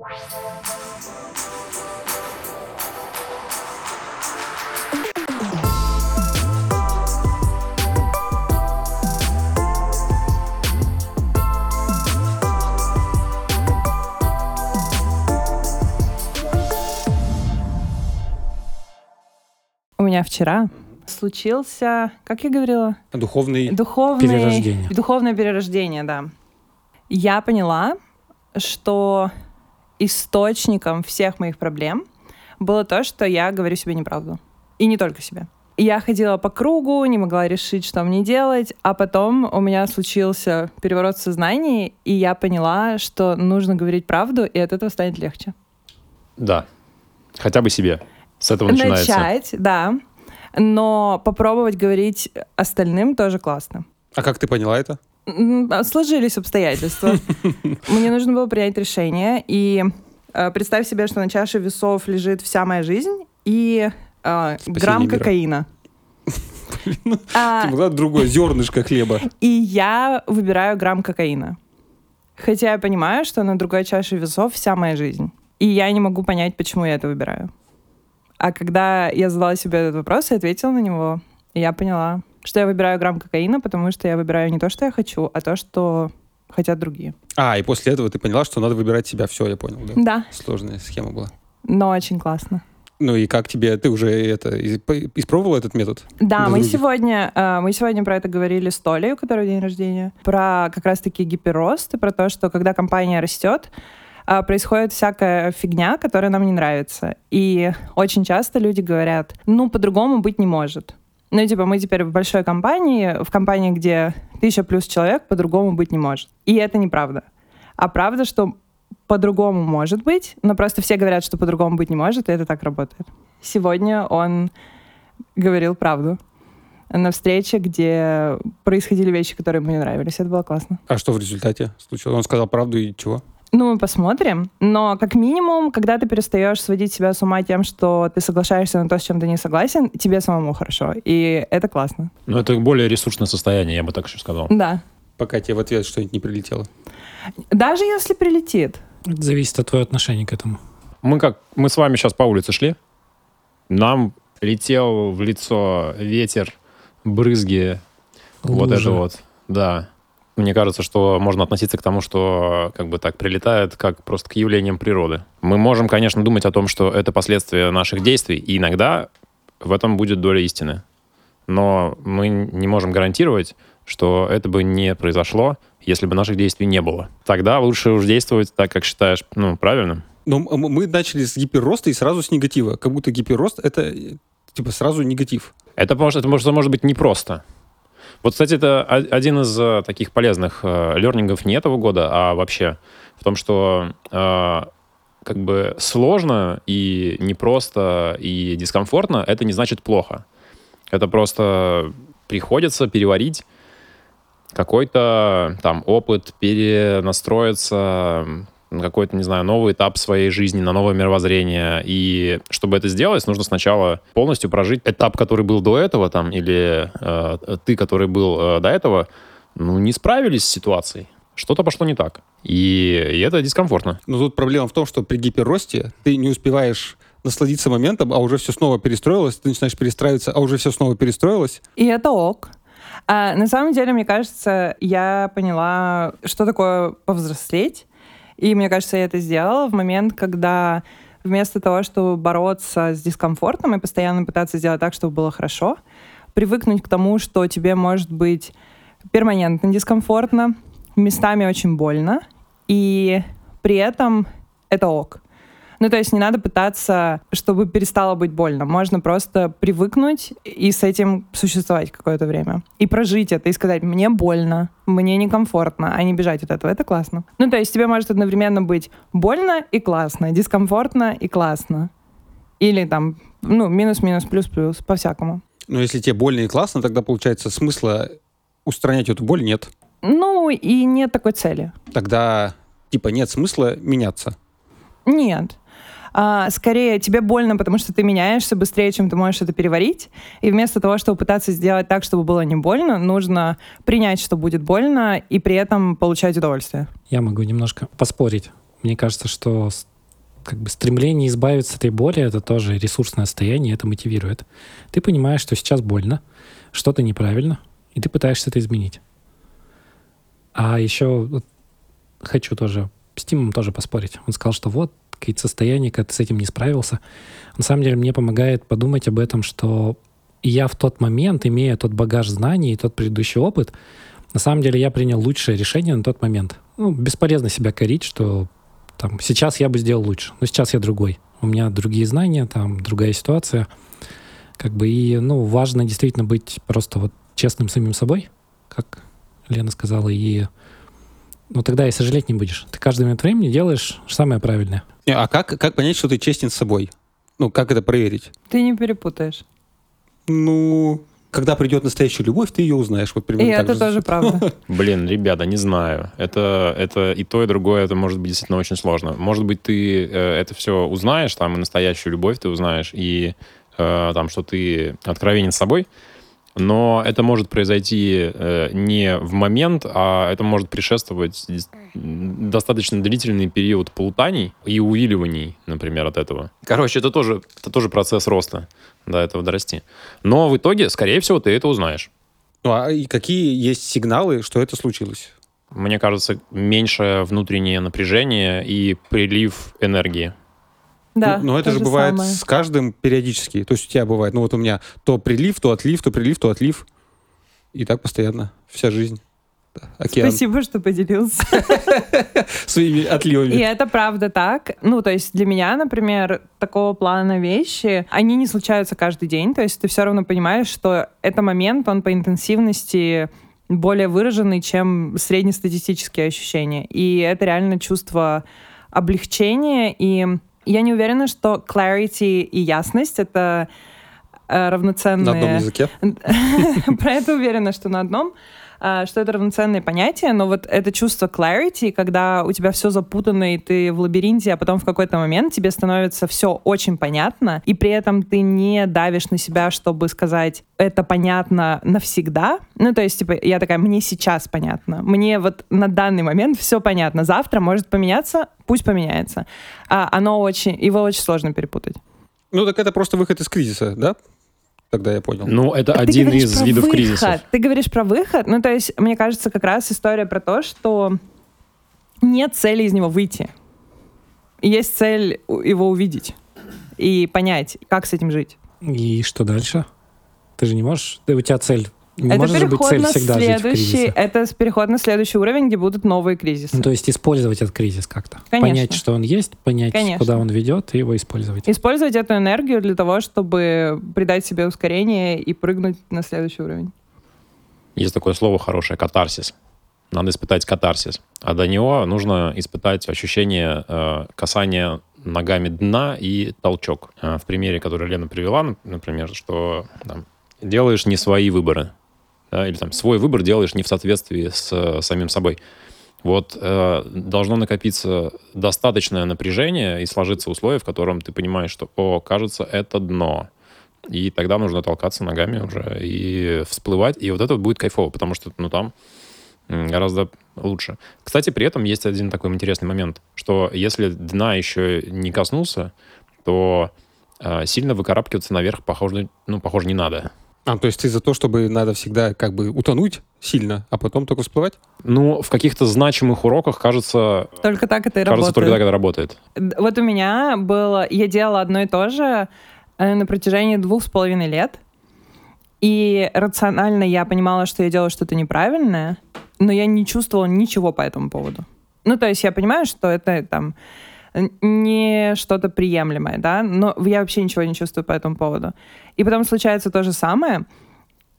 У меня вчера случился, как я говорила, Духовный... духовный Перерождение. Духовное перерождение, да. Я поняла, что источником всех моих проблем было то, что я говорю себе неправду. И не только себе. Я ходила по кругу, не могла решить, что мне делать, а потом у меня случился переворот в сознании, и я поняла, что нужно говорить правду, и от этого станет легче. Да. Хотя бы себе. С этого начинается. Начать, да. Но попробовать говорить остальным тоже классно. А как ты поняла это? А, Сложились обстоятельства. Мне нужно было принять решение. И э, представь себе, что на чаше весов лежит вся моя жизнь и э, грамм мира. кокаина. А, Ты могла другое зернышко хлеба. и я выбираю грамм кокаина. Хотя я понимаю, что на другой чаше весов вся моя жизнь. И я не могу понять, почему я это выбираю. А когда я задала себе этот вопрос и ответила на него, я поняла, что я выбираю грамм кокаина, потому что я выбираю не то, что я хочу, а то, что хотят другие. А, и после этого ты поняла, что надо выбирать себя. Все, я понял, да? Да, Сложная схема была. но очень классно. Ну и как тебе, ты уже это испробовала этот метод? Да, мы других. сегодня, э, мы сегодня про это говорили с Толей, у которого день рождения, про как раз-таки гиперрост и про то, что когда компания растет, э, происходит всякая фигня, которая нам не нравится. И очень часто люди говорят, ну, по-другому быть не может. Ну, типа, мы теперь в большой компании, в компании, где тысяча плюс человек, по-другому быть не может. И это неправда. А правда, что по-другому может быть, но просто все говорят, что по-другому быть не может, и это так работает. Сегодня он говорил правду на встрече, где происходили вещи, которые ему не нравились. Это было классно. А что в результате случилось? Он сказал правду и чего? Ну, мы посмотрим. Но как минимум, когда ты перестаешь сводить себя с ума тем, что ты соглашаешься на то, с чем ты не согласен, тебе самому хорошо. И это классно. Ну, это более ресурсное состояние, я бы так еще сказал. Да. Пока тебе в ответ что-нибудь не прилетело. Даже если прилетит. Это зависит от твоего отношения к этому. Мы как, мы с вами сейчас по улице шли, нам летел в лицо ветер, брызги, вот Лужи. это вот, да. Мне кажется, что можно относиться к тому, что как бы так прилетает, как просто к явлениям природы. Мы можем, конечно, думать о том, что это последствия наших действий, и иногда в этом будет доля истины. Но мы не можем гарантировать, что это бы не произошло, если бы наших действий не было. Тогда лучше уж действовать так, как считаешь, ну, правильным. Но м- мы начали с гиперроста и сразу с негатива. Как будто гиперрост — это э, типа сразу негатив. Это может, это может быть непросто. Вот, кстати, это один из э, таких полезных э, лернингов не этого года, а вообще в том, что э, как бы сложно и непросто и дискомфортно, это не значит плохо. Это просто приходится переварить какой-то там опыт, перенастроиться на какой-то, не знаю, новый этап своей жизни, на новое мировоззрение. И чтобы это сделать, нужно сначала полностью прожить этап, который был до этого, там, или э, ты, который был э, до этого, ну, не справились с ситуацией. Что-то пошло не так. И, и это дискомфортно. Но тут проблема в том, что при гиперросте ты не успеваешь насладиться моментом, а уже все снова перестроилось, ты начинаешь перестраиваться, а уже все снова перестроилось. И это ок. А, на самом деле, мне кажется, я поняла, что такое повзрослеть. И мне кажется, я это сделала в момент, когда вместо того, чтобы бороться с дискомфортом и постоянно пытаться сделать так, чтобы было хорошо, привыкнуть к тому, что тебе может быть перманентно дискомфортно, местами очень больно, и при этом это ок. Ну, то есть не надо пытаться, чтобы перестало быть больно. Можно просто привыкнуть и с этим существовать какое-то время. И прожить это, и сказать, мне больно, мне некомфортно, а не бежать от этого. Это классно. Ну, то есть тебе может одновременно быть больно и классно, дискомфортно и классно. Или там, ну, минус-минус, плюс-плюс, по-всякому. Но если тебе больно и классно, тогда получается смысла устранять эту боль нет. Ну, и нет такой цели. Тогда типа нет смысла меняться. Нет. А, скорее, тебе больно, потому что ты меняешься быстрее, чем ты можешь это переварить. И вместо того, чтобы пытаться сделать так, чтобы было не больно, нужно принять, что будет больно, и при этом получать удовольствие. Я могу немножко поспорить Мне кажется, что как бы стремление избавиться от этой боли — это тоже ресурсное состояние, это мотивирует. Ты понимаешь, что сейчас больно, что-то неправильно, и ты пытаешься это изменить. А еще хочу тоже с Тимом тоже поспорить. Он сказал, что вот какие-то состояния, когда ты с этим не справился. На самом деле мне помогает подумать об этом, что я в тот момент, имея тот багаж знаний и тот предыдущий опыт, на самом деле я принял лучшее решение на тот момент. Ну, бесполезно себя корить, что там, сейчас я бы сделал лучше, но сейчас я другой. У меня другие знания, там, другая ситуация. Как бы, и, ну, важно действительно быть просто вот честным самим собой, как Лена сказала, и ну, тогда и сожалеть не будешь. Ты каждый момент времени делаешь самое правильное. А как, как понять, что ты честен с собой? Ну, как это проверить? Ты не перепутаешь. Ну, когда придет настоящая любовь, ты ее узнаешь. Вот примерно И так это же. тоже правда. Блин, ребята, не знаю. Это, это и то, и другое, это может быть действительно очень сложно. Может быть, ты э, это все узнаешь, там, и настоящую любовь ты узнаешь, и э, там, что ты откровенен с собой, но это может произойти э, не в момент, а это может предшествовать достаточно длительный период плутаний и увиливаний, например, от этого. Короче, это тоже, это тоже процесс роста, до этого дорасти. Но в итоге, скорее всего, ты это узнаешь. Ну, а и какие есть сигналы, что это случилось? Мне кажется, меньшее внутреннее напряжение и прилив энергии. Да. Ну, но это то же бывает самое. с каждым периодически. То есть у тебя бывает, ну вот у меня то прилив, то отлив, то прилив, то отлив. И так постоянно. Вся жизнь. Да, Океан. Спасибо, что поделился. Своими отливами. И это правда так. Ну, то есть для меня, например, такого плана вещи, они не случаются каждый день. То есть ты все равно понимаешь, что это момент, он по интенсивности более выраженный, чем среднестатистические ощущения. И это реально чувство облегчения. И я не уверена, что clarity и ясность — это э, равноценные... На одном языке. Про это уверена, что на одном, что это равноценные понятия, но вот это чувство clarity, когда у тебя все запутано, и ты в лабиринте, а потом в какой-то момент тебе становится все очень понятно, и при этом ты не давишь на себя, чтобы сказать, это понятно навсегда. Ну, то есть, типа, я такая, мне сейчас понятно. Мне вот на данный момент все понятно. Завтра может поменяться, пусть поменяется. А оно очень, его очень сложно перепутать. Ну, так это просто выход из кризиса, да? Тогда я понял. Ну, это Ты один говоришь из видов выход. кризисов. Ты говоришь про выход. Ну, то есть, мне кажется, как раз история про то, что нет цели из него выйти. Есть цель его увидеть и понять, как с этим жить. И что дальше? Ты же не можешь... да У тебя цель... Не это может переход цель на всегда жить в следующий, это с- переход на следующий уровень, где будут новые кризисы. Ну, то есть использовать этот кризис как-то. Конечно. Понять, что он есть, понять, Конечно. куда он ведет, и его использовать. Использовать эту энергию для того, чтобы придать себе ускорение и прыгнуть на следующий уровень. Есть такое слово хорошее — катарсис. Надо испытать катарсис. А до него нужно испытать ощущение э, касания ногами дна и толчок. Э, в примере, который Лена привела, нап- например, что там, делаешь не свои выборы. Да, или там свой выбор делаешь не в соответствии с э, самим собой. Вот э, должно накопиться достаточное напряжение и сложиться условия, в котором ты понимаешь, что, о, кажется, это дно. И тогда нужно толкаться ногами уже и всплывать. И вот это будет кайфово, потому что, ну, там гораздо лучше. Кстати, при этом есть один такой интересный момент, что если дна еще не коснулся, то э, сильно выкарабкиваться наверх, похоже, ну, похоже, не надо. А, то есть ты за то, чтобы надо всегда как бы утонуть сильно, а потом только всплывать? Ну, в каких-то значимых уроках, кажется, Только так это и кажется, работает. только так это работает. Вот у меня было... Я делала одно и то же э, на протяжении двух с половиной лет. И рационально я понимала, что я делаю что-то неправильное, но я не чувствовала ничего по этому поводу. Ну, то есть я понимаю, что это там не что-то приемлемое, да, но я вообще ничего не чувствую по этому поводу. И потом случается то же самое,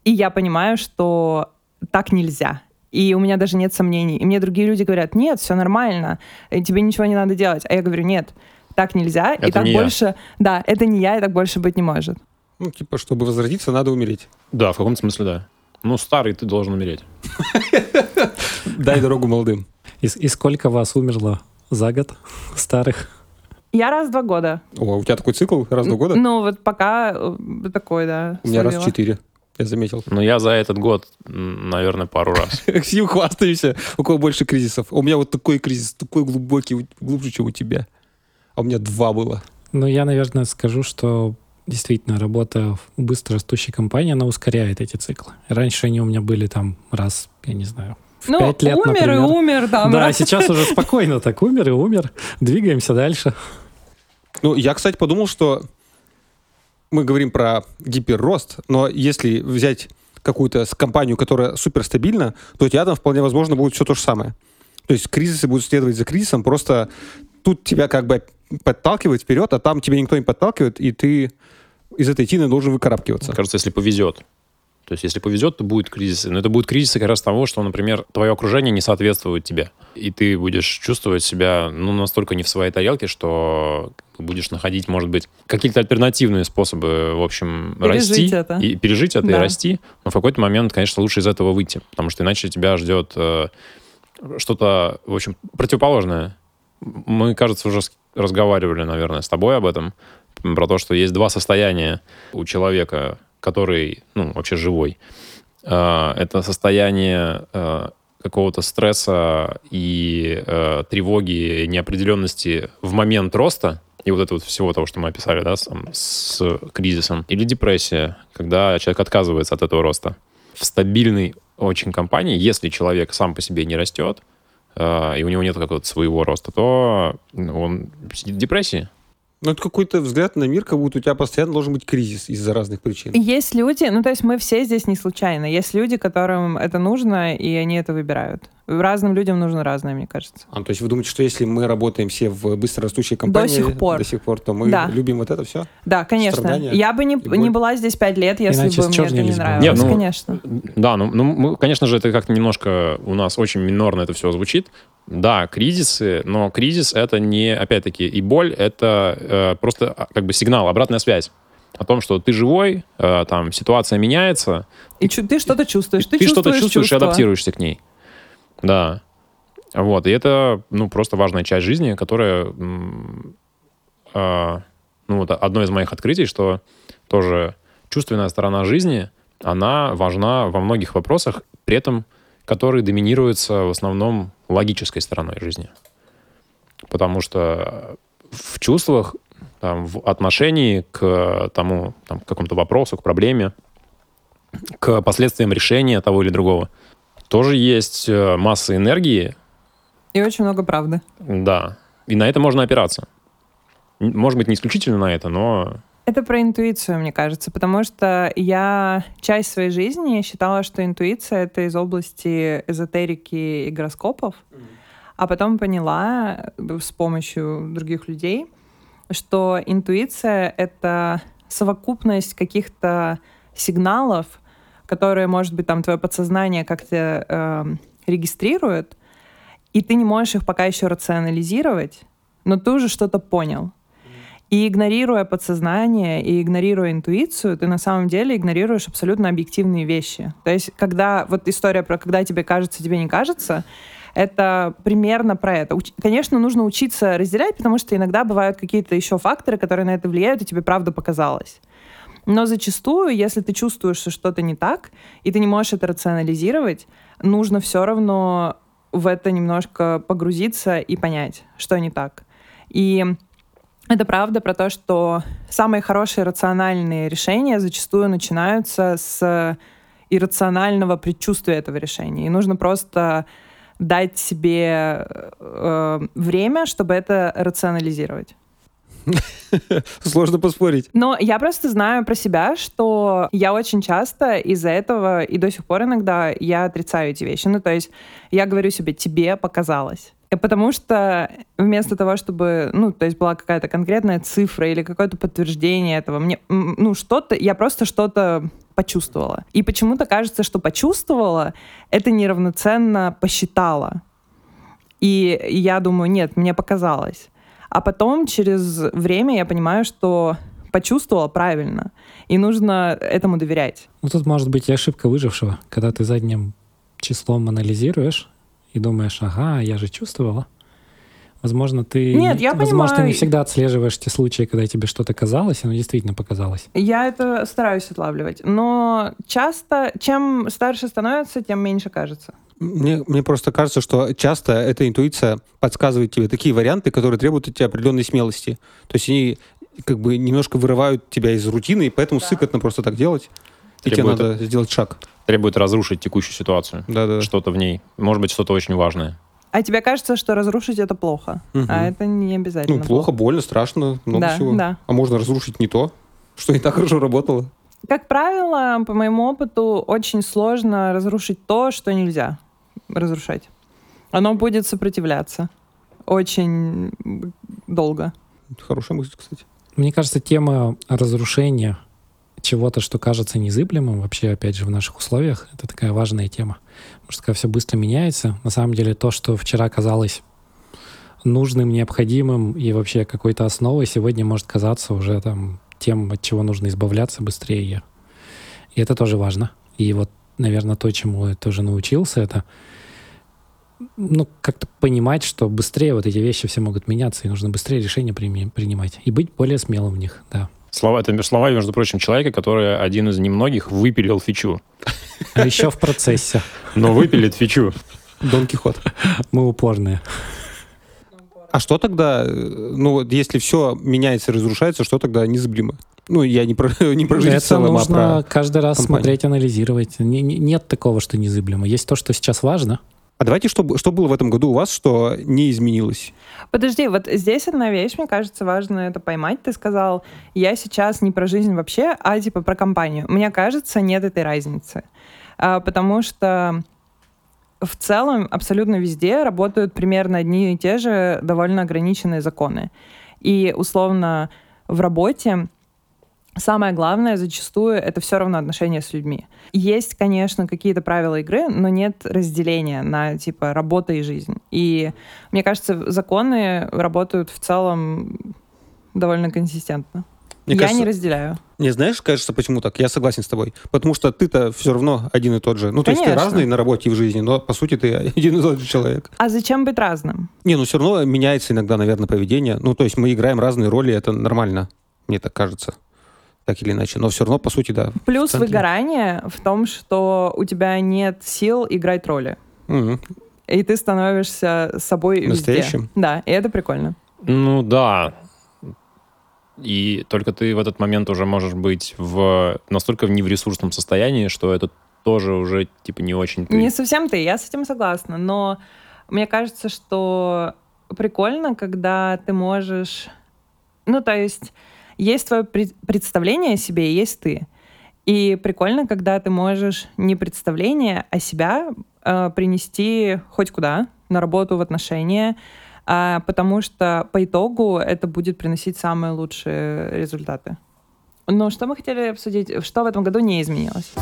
и я понимаю, что так нельзя. И у меня даже нет сомнений. И мне другие люди говорят, нет, все нормально, тебе ничего не надо делать. А я говорю, нет, так нельзя, и Это так не я. больше... Да, это не я, и так больше быть не может. Ну, типа, чтобы возродиться, надо умереть. Да, в каком-то смысле, да. Ну, старый ты должен умереть. Дай дорогу молодым. И, и сколько вас умерло за год старых? Я раз в два года. О, у тебя такой цикл раз в два года? Ну, вот пока э, такой, да. У меня раз в четыре. Я заметил. Ну, я за этот год, наверное, пару раз. Сидим, хвастаемся, у кого больше кризисов. У меня вот такой кризис, такой глубокий, глубже, чем у тебя. А у меня два было. Ну, я, наверное, скажу, что действительно работа в быстро растущей компании, она ускоряет эти циклы. Раньше они у меня были там раз, я не знаю, в Ну, пять лет, умер и например. умер там. Да, раз. сейчас уже спокойно так умер и умер. Двигаемся дальше. Ну, я, кстати, подумал, что мы говорим про гиперрост, но если взять какую-то с- компанию, которая суперстабильна, то у тебя там вполне возможно будет все то же самое. То есть кризисы будут следовать за кризисом, просто тут тебя как бы подталкивает вперед, а там тебя никто не подталкивает, и ты из этой тины должен выкарабкиваться. Кажется, если повезет. То есть, если повезет, то будет кризисы. Но это будут кризисы как раз того, что, например, твое окружение не соответствует тебе. И ты будешь чувствовать себя ну, настолько не в своей тарелке, что будешь находить, может быть, какие-то альтернативные способы, в общем, Пережить расти. это. И пережить это и Да. расти. Но в какой-то момент, конечно, лучше из этого выйти. Потому что иначе тебя ждет э, что-то, в общем, противоположное. Мы, кажется, уже разговаривали, наверное, с тобой об этом. Про то, что есть два состояния у человека, который, ну, вообще живой. А, Это состояние э, какого-то стресса и э, тревоги, неопределенности в момент роста, и вот это вот всего того, что мы описали, да, с, с кризисом, или депрессия, когда человек отказывается от этого роста. В стабильной очень компании, если человек сам по себе не растет, э, и у него нет какого-то своего роста, то он сидит в депрессии. Ну, это какой-то взгляд на мир, как будто у тебя постоянно должен быть кризис из-за разных причин. Есть люди, ну то есть мы все здесь не случайно. Есть люди, которым это нужно, и они это выбирают. Разным людям нужно разное, мне кажется. А, то есть вы думаете, что если мы работаем все в быстрорастущей компании сих пор. до сих пор, то мы Да. любим вот это все? Да, конечно. Страдания Я бы не, не была здесь пять лет, если Иначе бы мне это не нравилось. Нет, ну, конечно. Да, ну, ну мы, конечно же, это как-то немножко у нас очень минорно это все звучит. Да, кризисы, но кризис это не, опять-таки, и боль это э, просто а, как бы сигнал, обратная связь о том, что ты живой, э, там ситуация меняется, И чу- ты что-то чувствуешь. и Ты, ты что-то чувствуешь чувствуешь и чувства. адаптируешься к ней. Да. Вот, и это, ну, просто важная часть жизни, которая, а, ну, вот одно из моих открытий, что тоже чувственная сторона жизни, она важна во многих вопросах, при этом которые доминируются в основном логической стороной жизни. Потому что в чувствах, там, в отношении к тому, там, к какому-то вопросу, к проблеме, к последствиям решения того или другого, тоже есть э, масса энергии, И очень много правды. да, и на это можно опираться. Может быть, не исключительно на это, но Это про интуицию, мне кажется, потому что я часть своей жизни считала, что интуиция — это из области эзотерики и гороскопов, а потом поняла э, с помощью других людей, что интуиция — это совокупность каких-то сигналов, которые, может быть, там твое подсознание как-то эм, регистрирует, и ты не можешь их пока еще рационализировать, но ты уже что-то понял. И игнорируя подсознание и игнорируя интуицию, ты на самом деле игнорируешь абсолютно объективные вещи. То есть, когда вот история про когда тебе кажется, тебе не кажется, это примерно про это. Уч- Конечно, нужно учиться разделять, потому что иногда бывают какие-то еще факторы, которые на это влияют, и тебе правда показалось. Но зачастую, если ты чувствуешь, что что-то не так, и ты не можешь это рационализировать, нужно все равно в это немножко погрузиться и понять, что не так. И это правда про то, что самые хорошие рациональные решения зачастую начинаются с иррационального предчувствия этого решения. И нужно просто дать себе э, время, чтобы это рационализировать. Сложно поспорить. Но я просто знаю про себя, что я очень часто из-за этого и до сих пор иногда я отрицаю эти вещи. Ну, то есть я говорю себе, тебе показалось. Потому что вместо того, чтобы, ну, то есть была какая-то конкретная цифра или какое-то подтверждение этого, мне, ну, что-то, я просто что-то почувствовала. И почему-то кажется, что почувствовала, это неравноценно посчитала. И я думаю, нет, мне показалось. А потом через время я понимаю, что почувствовала правильно. И нужно этому доверять. Ну, тут может быть и ошибка выжившего, когда ты задним числом анализируешь и думаешь, ага, я же чувствовала. Возможно, ты... Нет, я Возможно, ты не понимаю. всегда отслеживаешь те случаи, когда тебе что-то казалось, оно действительно показалось. Я это стараюсь отлавливать. Но часто, чем старше становится, тем меньше кажется. Мне, мне просто кажется, что часто эта интуиция подсказывает тебе такие варианты, которые требуют от тебя определенной смелости. То есть они как бы немножко вырывают тебя из рутины, и поэтому сыкотно просто так делать. И тебе Требует- надо сделать шаг. Требует разрушить текущую ситуацию. Да-да. Что-то в ней. Может быть, что-то очень важное. А тебе кажется, что разрушить это плохо. Мгм. А это не обязательно. Ну, плохо, больно, страшно, много Да, всего. да. А можно разрушить не то, что и так хорошо работало. Как правило, по моему опыту, очень сложно разрушить то, что нельзя разрушать. Оно будет сопротивляться очень долго. Хорошая мысль, кстати. Мне кажется, тема разрушения чего-то, что кажется незыблемым, вообще, опять же, в наших условиях, это такая важная тема. Потому что когда все быстро меняется, на самом деле то, что вчера казалось нужным, необходимым и вообще какой-то основой, сегодня может казаться уже там тем, от чего нужно избавляться быстрее. И это тоже важно. И вот, наверное, то, чему я тоже научился, это ну, как-то понимать, что быстрее вот эти вещи все могут меняться, и нужно быстрее решения принимать. И быть более смелым в них, да. Слова, это слова, между прочим, человека, который один из немногих выпилил фичу. А еще в процессе. Но выпилит фичу. Дон Кихот. Мы упорные. А что тогда, э, ну вот если все меняется и разрушается, что тогда незыблемо? Ну, я не про, не про жизнь в Это целом, а нужно про... каждый раз компанию. смотреть, анализировать. Не- не- нет такого, что незыблемо. Есть то, что сейчас важно. А давайте, что, что было в этом году у вас, что не изменилось? Подожди, вот здесь одна вещь, мне кажется, важно это поймать. Ты сказал, я сейчас не про жизнь вообще, а типа про компанию. Мне кажется, нет этой разницы. А, потому что в целом абсолютно везде работают примерно одни и те же довольно ограниченные законы. И условно в работе самое главное зачастую это все равно отношения с людьми. Есть, конечно, какие-то правила игры, но нет разделения на типа работа и жизнь. И мне кажется, законы работают в целом довольно консистентно. Мне Я кажется- не разделяю. Не знаешь, кажется, почему так? Я согласен с тобой. Потому что ты-то все равно один и тот же. Ну, то есть ты Конечно. разный на работе и в жизни, но по сути ты один и тот же человек. А зачем быть разным? Не, ну все равно меняется иногда, наверное, поведение. Ну, то есть мы играем разные роли, это нормально, мне так кажется. Так или иначе. Но все равно, по сути, да. Плюс В выгорание в том, что у тебя нет сил играть роли. Мгм. И ты становишься собой везде. Настоящим? Да, и это прикольно. Ну да. И только ты в этот момент уже можешь быть в настолько не в ресурсном состоянии, что это тоже уже типа не очень ты. Не совсем ты, я с этим согласна, но мне кажется, что прикольно, когда ты можешь... Ну, то есть есть твое пред- представление о себе, и есть ты. И прикольно, когда ты можешь не представление, а себя э, принести хоть куда, на работу, в отношения, потому что по итогу это будет приносить самые лучшие результаты. Но что мы хотели обсудить? Что в этом году не изменилось?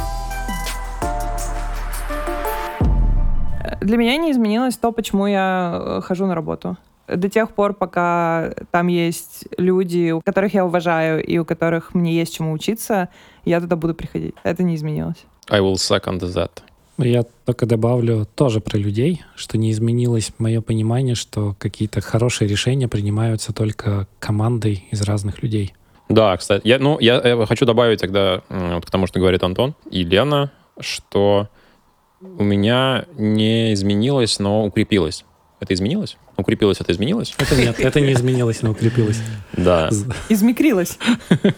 Для меня не изменилось то, почему я э, хожу на работу. До тех пор, пока там есть люди, у которых я уважаю и у которых мне есть чему учиться, я туда буду приходить. Это не изменилось. I will second that. Я только добавлю тоже про людей, что не изменилось мое понимание, что какие-то хорошие решения принимаются только командой из разных людей. Да, кстати, я, ну, я, э, хочу добавить тогда вот к тому, что говорит Антон и Лена, что у меня не изменилось, но укрепилось. Это изменилось? Укрепилось, это изменилось? Это нет, это не изменилось, но укрепилось. Да. Измикрилось.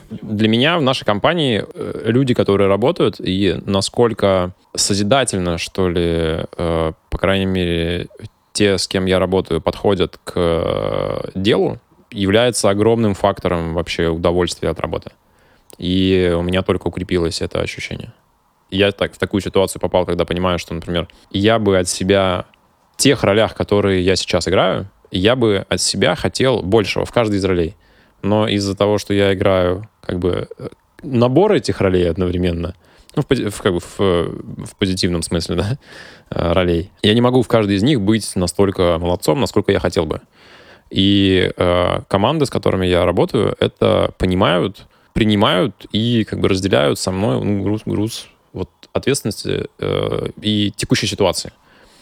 Для меня в нашей компании э, люди, которые работают, и насколько созидательно, что ли, э, по крайней мере, те, с кем я работаю, подходят к э, делу, является огромным фактором вообще удовольствия от работы. И у меня только укрепилось это ощущение. Я так, в такую ситуацию попал, когда понимаю, что, например, я бы от себя тех ролях, которые я сейчас играю, я бы от себя хотел большего в каждой из ролей. Но из-за того, что я играю как бы э, набор этих ролей одновременно, ну, в, в, как бы в, э, в позитивном смысле, да, э, ролей, я не могу в каждой из них быть настолько молодцом, насколько я хотел бы. И э, команды, с которыми я работаю, это понимают, принимают и как бы разделяют со мной ну, груз, груз вот, ответственности э, и текущей ситуации.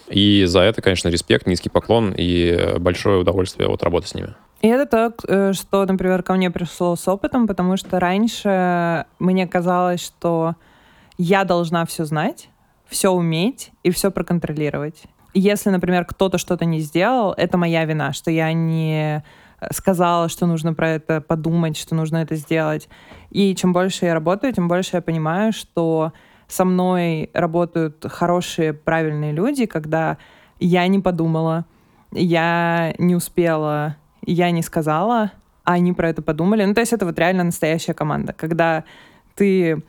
И за это, конечно, респект, низкий поклон и большое удовольствие от работы с ними. И это то, э, что, например, ко мне пришло с опытом, потому что раньше мне казалось, что я должна все знать, все уметь и все проконтролировать. Если, например, кто-то что-то не сделал, это моя вина, что я не сказала, что нужно про это подумать, что нужно это сделать. И чем больше я работаю, тем больше я понимаю, что со мной работают хорошие, правильные люди, когда я не подумала, я не успела, я не сказала, а они про это подумали. Ну, то есть это вот реально настоящая команда, когда ты...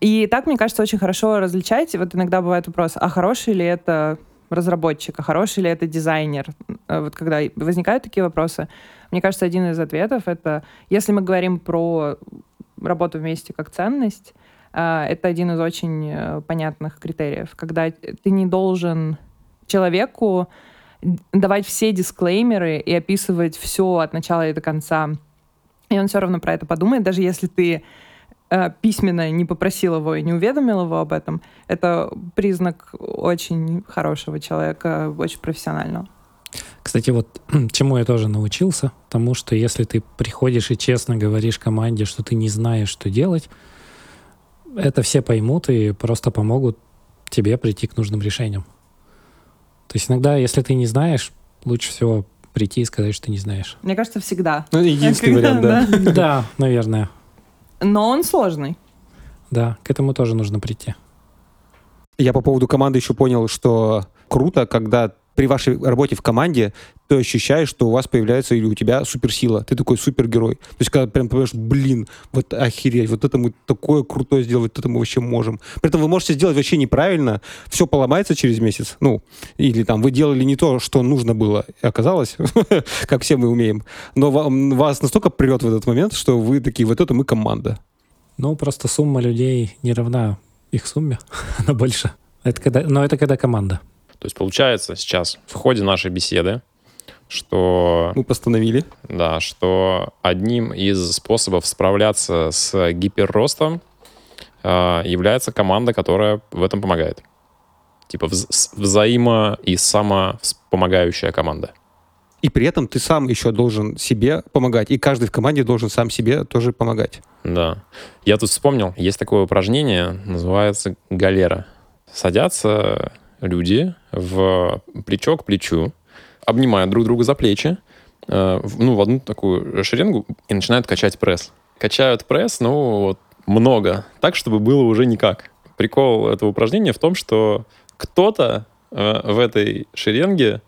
И так, мне кажется, очень хорошо различать. Вот иногда бывает вопрос, а хороший ли это разработчик, а хороший ли это дизайнер? Э, вот когда возникают такие вопросы, мне кажется, один из ответов — это, если мы говорим про работу вместе как ценность, это один из очень э, понятных критериев, когда ты не должен человеку давать все дисклеймеры и описывать все от начала и до конца. И он все равно про это подумает, даже если ты э, письменно не попросил его и не уведомил его об этом. Это признак очень хорошего человека, очень профессионального. Кстати, вот чему я тоже научился, тому, что если ты приходишь и честно говоришь команде, что ты не знаешь, что делать, это все поймут и просто помогут тебе прийти к нужным решениям. То есть иногда, если ты не знаешь, лучше всего прийти и сказать, что ты не знаешь. Мне кажется, всегда. Ну, единственный вариант, да. Да, наверное. Но он сложный. Да, к этому тоже нужно прийти. Я по поводу команды еще понял, что круто, когда при вашей работе в команде ты ощущаешь, что у вас появляется или у тебя суперсила. Ты такой супергерой. То есть, когда прям понимаешь, блин, вот охереть, вот это мы такое крутое сделать, вот это мы вообще можем. При этом вы можете сделать вообще неправильно, все поломается через месяц, ну, или там вы делали не то, что нужно было, и оказалось, как все мы умеем. Но вас настолько прет в этот момент, что вы такие, вот это мы команда. Ну, просто сумма людей не равна их сумме, она больше. Это когда, но это когда команда. То есть получается сейчас в ходе нашей беседы, что... Мы постановили. Да, что одним из способов справляться с гиперростом э, является команда, которая в этом помогает. Типа вз- взаимо- и самовспомогающая команда. И при этом ты сам еще должен себе помогать. И каждый в команде должен сам себе тоже помогать. Да. Я тут вспомнил, есть такое упражнение, называется галера. Садятся люди в плечо к плечу, обнимают друг друга за плечи, э, ну, в одну такую шеренгу и начинают качать пресс. Качают пресс, ну, вот, много, так, чтобы было уже никак. Прикол этого упражнения в том, что кто-то э, в этой шеренге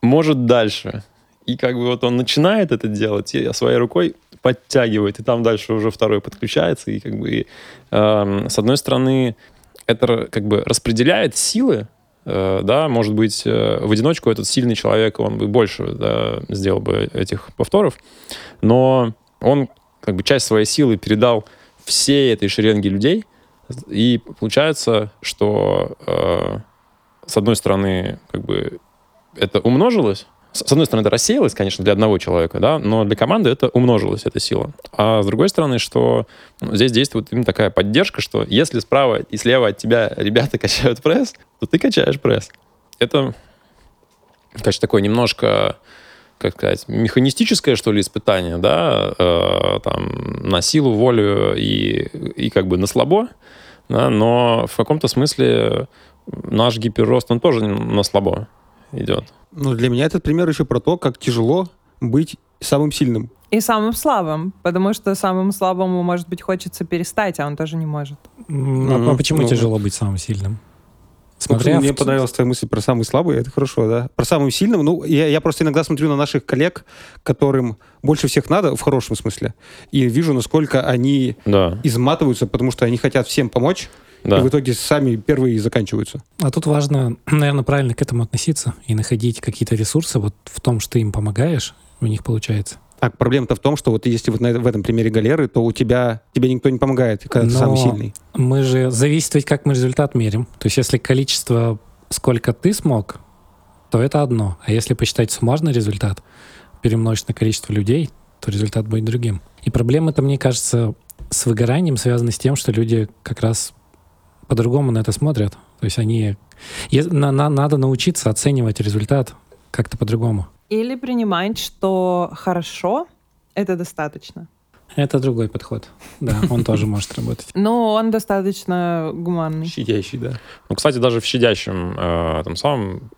может дальше. И как бы вот он начинает это делать, и своей рукой подтягивает, и там дальше уже второй подключается, и как бы э, с одной стороны это как бы распределяет силы да, может быть, э, в одиночку этот сильный человек, он бы больше да, сделал бы этих повторов, но он как бы часть своей силы передал всей этой шеренге людей, и получается, что э, с одной стороны, как бы это умножилось, с одной стороны, это рассеялось, конечно, для одного человека, да, но для команды это умножилась, эта сила. А с другой стороны, что ну, здесь действует именно такая поддержка, что если справа и слева от тебя ребята качают пресс, то ты качаешь пресс. Это, конечно, такое немножко как сказать, механистическое, что ли, испытание, да, э, там, на силу, волю и, и как бы на слабо, да, но в каком-то смысле наш гиперрост, он тоже на слабо идет. Ну, для меня этот пример еще про то, как тяжело быть самым сильным. И самым слабым, потому что самому слабому, может быть, хочется перестать, а он тоже не может. Mm-hmm. А почему ну, тяжело быть самым сильным? Смотря ну, мне в... понравилась твоя мысль про самый слабый, это хорошо, да. Про самым сильным, ну, я, я просто иногда смотрю на наших коллег, которым больше всех надо, в хорошем смысле, и вижу, насколько они да. изматываются, потому что они хотят всем помочь, да. И в итоге сами первые и заканчиваются. А тут важно, наверное, правильно к этому относиться и находить какие-то ресурсы вот в том, что ты им помогаешь, у них получается. А проблема-то в том, что вот если вот на, в этом примере галеры, то у тебя тебе никто не помогает, когда Но ты самый сильный. Мы же зависит ведь, как мы результат мерим. То есть если количество, сколько ты смог, то это одно. А если посчитать суммарный результат, перемножить на количество людей, то результат будет другим. И проблема-то, мне кажется, с выгоранием связана с тем, что люди как раз по-другому на это смотрят. То есть они... на- на- надо научиться оценивать результат как-то по-другому. Или принимать, что хорошо — это достаточно. Это другой подход. Да, он тоже может работать. Но он достаточно гуманный. Щадящий, да. Ну, кстати, даже в щадящем э, том самом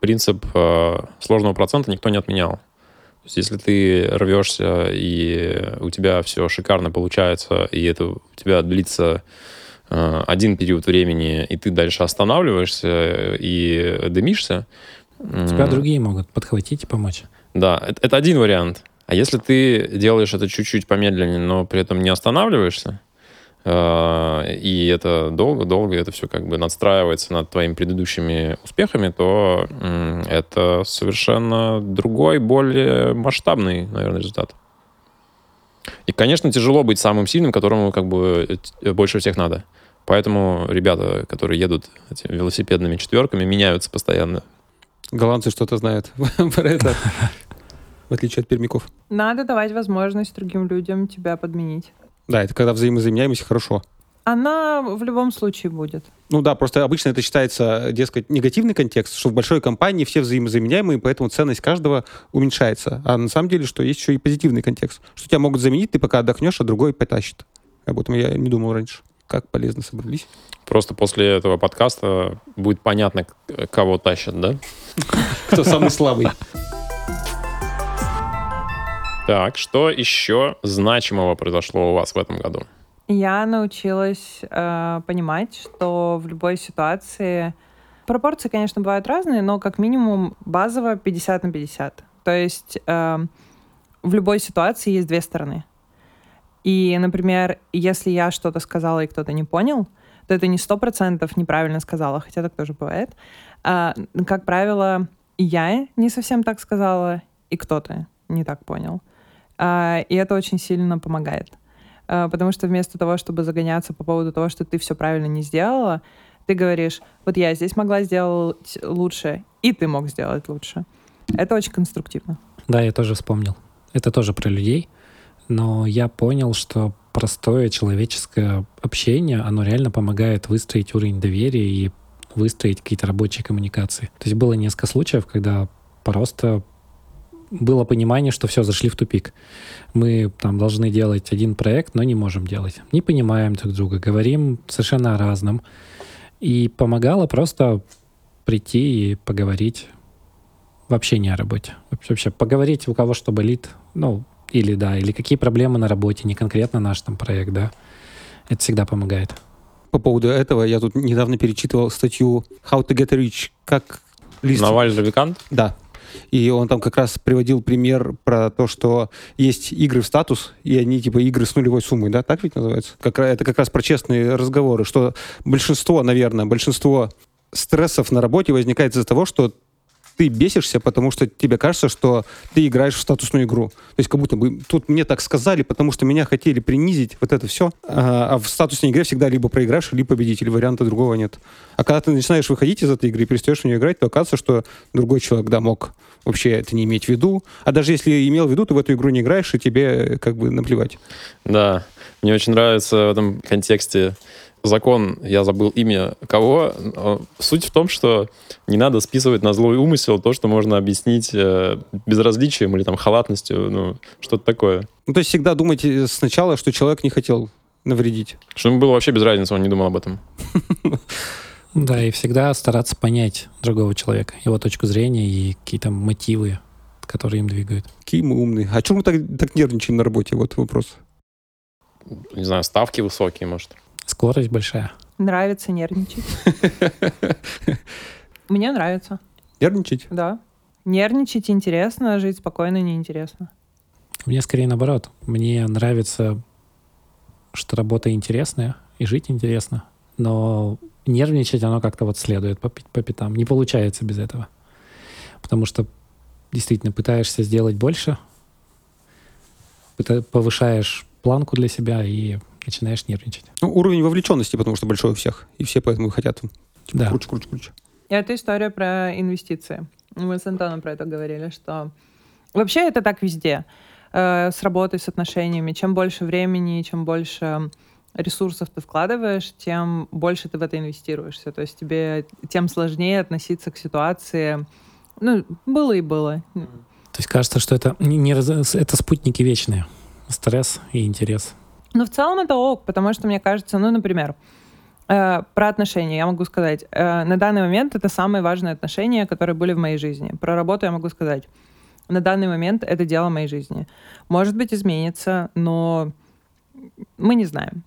принцип э, сложного процента никто не отменял. То есть, если ты рвешься, и у тебя все шикарно получается, и это у тебя длится один период времени, и ты дальше останавливаешься и дымишься... Тебя другие могут подхватить и помочь. Да, это, это один вариант. А если ты делаешь это чуть-чуть помедленнее, но при этом не останавливаешься, э, и это долго-долго, это все как бы надстраивается над твоими предыдущими успехами, то это совершенно другой, более масштабный, наверное, результат. И, конечно, тяжело быть самым сильным, которому как бы э, больше всех надо. Поэтому ребята, которые едут этими велосипедными четверками, меняются постоянно. Голландцы что-то знают про это, в отличие от пермяков. Надо давать возможность другим людям тебя подменить. Да, это когда взаимозаменяемость хорошо. Она в любом случае будет. Ну да, просто обычно это считается, дескать, негативный контекст, что в большой компании все взаимозаменяемые, поэтому ценность каждого уменьшается. А на самом деле, что есть еще и позитивный контекст. Что тебя могут заменить, ты пока отдохнешь, а другой потащит. Об этом я не думал раньше. Как полезно собрались. Просто после этого подкаста будет понятно, кого тащат, да? Кто самый слабый? Так, что еще значимого произошло у вас в этом году? Я научилась э, понимать, что в любой ситуации пропорции, конечно, бывают разные, но как минимум базово 50 на 50. То есть э, в любой ситуации есть две стороны. И, например, если я что-то сказала и кто-то не понял, то это не сто процентов неправильно сказала, хотя так тоже бывает. А, как правило, я не совсем так сказала, и кто-то не так понял. А, и это очень сильно помогает. А, потому что вместо того, чтобы загоняться по поводу того, что ты все правильно не сделала, ты говоришь, вот я здесь могла сделать лучше, и ты мог сделать лучше. Это очень конструктивно. Да, я тоже вспомнил. Это тоже про людей, но я понял, что простое человеческое общение, оно реально помогает выстроить уровень доверия и выстроить какие-то рабочие коммуникации. То есть было несколько случаев, когда просто было понимание, что все, зашли в тупик. Мы там должны делать один проект, но не можем делать. Не понимаем друг друга, говорим совершенно о разном. И помогало просто прийти и поговорить вообще не о работе. Вообще, поговорить, у кого что болит, ну, или да, или какие проблемы на работе, не конкретно наш там проект, да. Это всегда помогает. По поводу этого я тут недавно перечитывал статью How to get rich, как лист... Навальный Равикант? Да. И он там как раз приводил пример про то, что есть игры в статус, и они типа игры с нулевой суммой, да, так ведь называется? Как, это как раз про честные разговоры, что большинство, наверное, большинство стрессов на работе возникает из-за того, что ты бесишься, потому что тебе кажется, что ты играешь в статусную игру. То есть как будто бы тут мне так сказали, потому что меня хотели принизить, вот это все. А, а в статусной игре всегда либо проиграешь, либо победитель, варианта другого нет. А когда ты начинаешь выходить из этой игры и перестаешь в нее играть, то оказывается, что другой человек, да, мог вообще это не иметь в виду. А даже если имел в виду, ты в эту игру не играешь, и тебе э, как бы наплевать. Да. Мне очень нравится в этом контексте закон, я забыл имя кого. Суть в том, что не надо списывать на злой умысел то, что можно объяснить э, безразличием или там халатностью, ну, что-то такое. Ну, то есть всегда думать э, сначала, что человек не хотел навредить. Что ему было вообще без разницы, он не думал об этом. Да, и всегда стараться понять другого человека, его точку зрения и какие-то мотивы, которые им двигают. Какие мы умные. А чем мы так, так нервничаем на работе? Вот вопрос. Не знаю, ставки высокие, может. Скорость большая. Нравится нервничать. Мне нравится, Нервничать? да. Нервничать интересно, жить спокойно неинтересно. Мне скорее наоборот. Мне нравится, что работа интересная и жить интересно. Но нервничать оно как-то вот следует по, по пятам. Не получается без этого. Потому что действительно пытаешься сделать больше, повышаешь планку для себя и начинаешь нервничать. Ну, уровень вовлеченности, потому что большой у всех. И все поэтому хотят типа, Да. круче, круче, круче. И это история про инвестиции. Мы с Антоном про это говорили, что вообще это так везде. Э, С работой, с отношениями. Чем больше времени, чем больше ресурсов ты вкладываешь, тем больше ты в это инвестируешься. То есть тебе тем сложнее относиться к ситуации. Ну, было и было. То есть кажется, что это не, не это спутники вечные. Стресс и интерес. Но в целом это ок, потому что мне кажется, ну, например, э, про отношения я могу сказать. э, на данный момент это самые важные отношения, которые были в моей жизни. Про работу я могу сказать. На данный момент это дело моей жизни. Может быть, изменится, но мы не знаем.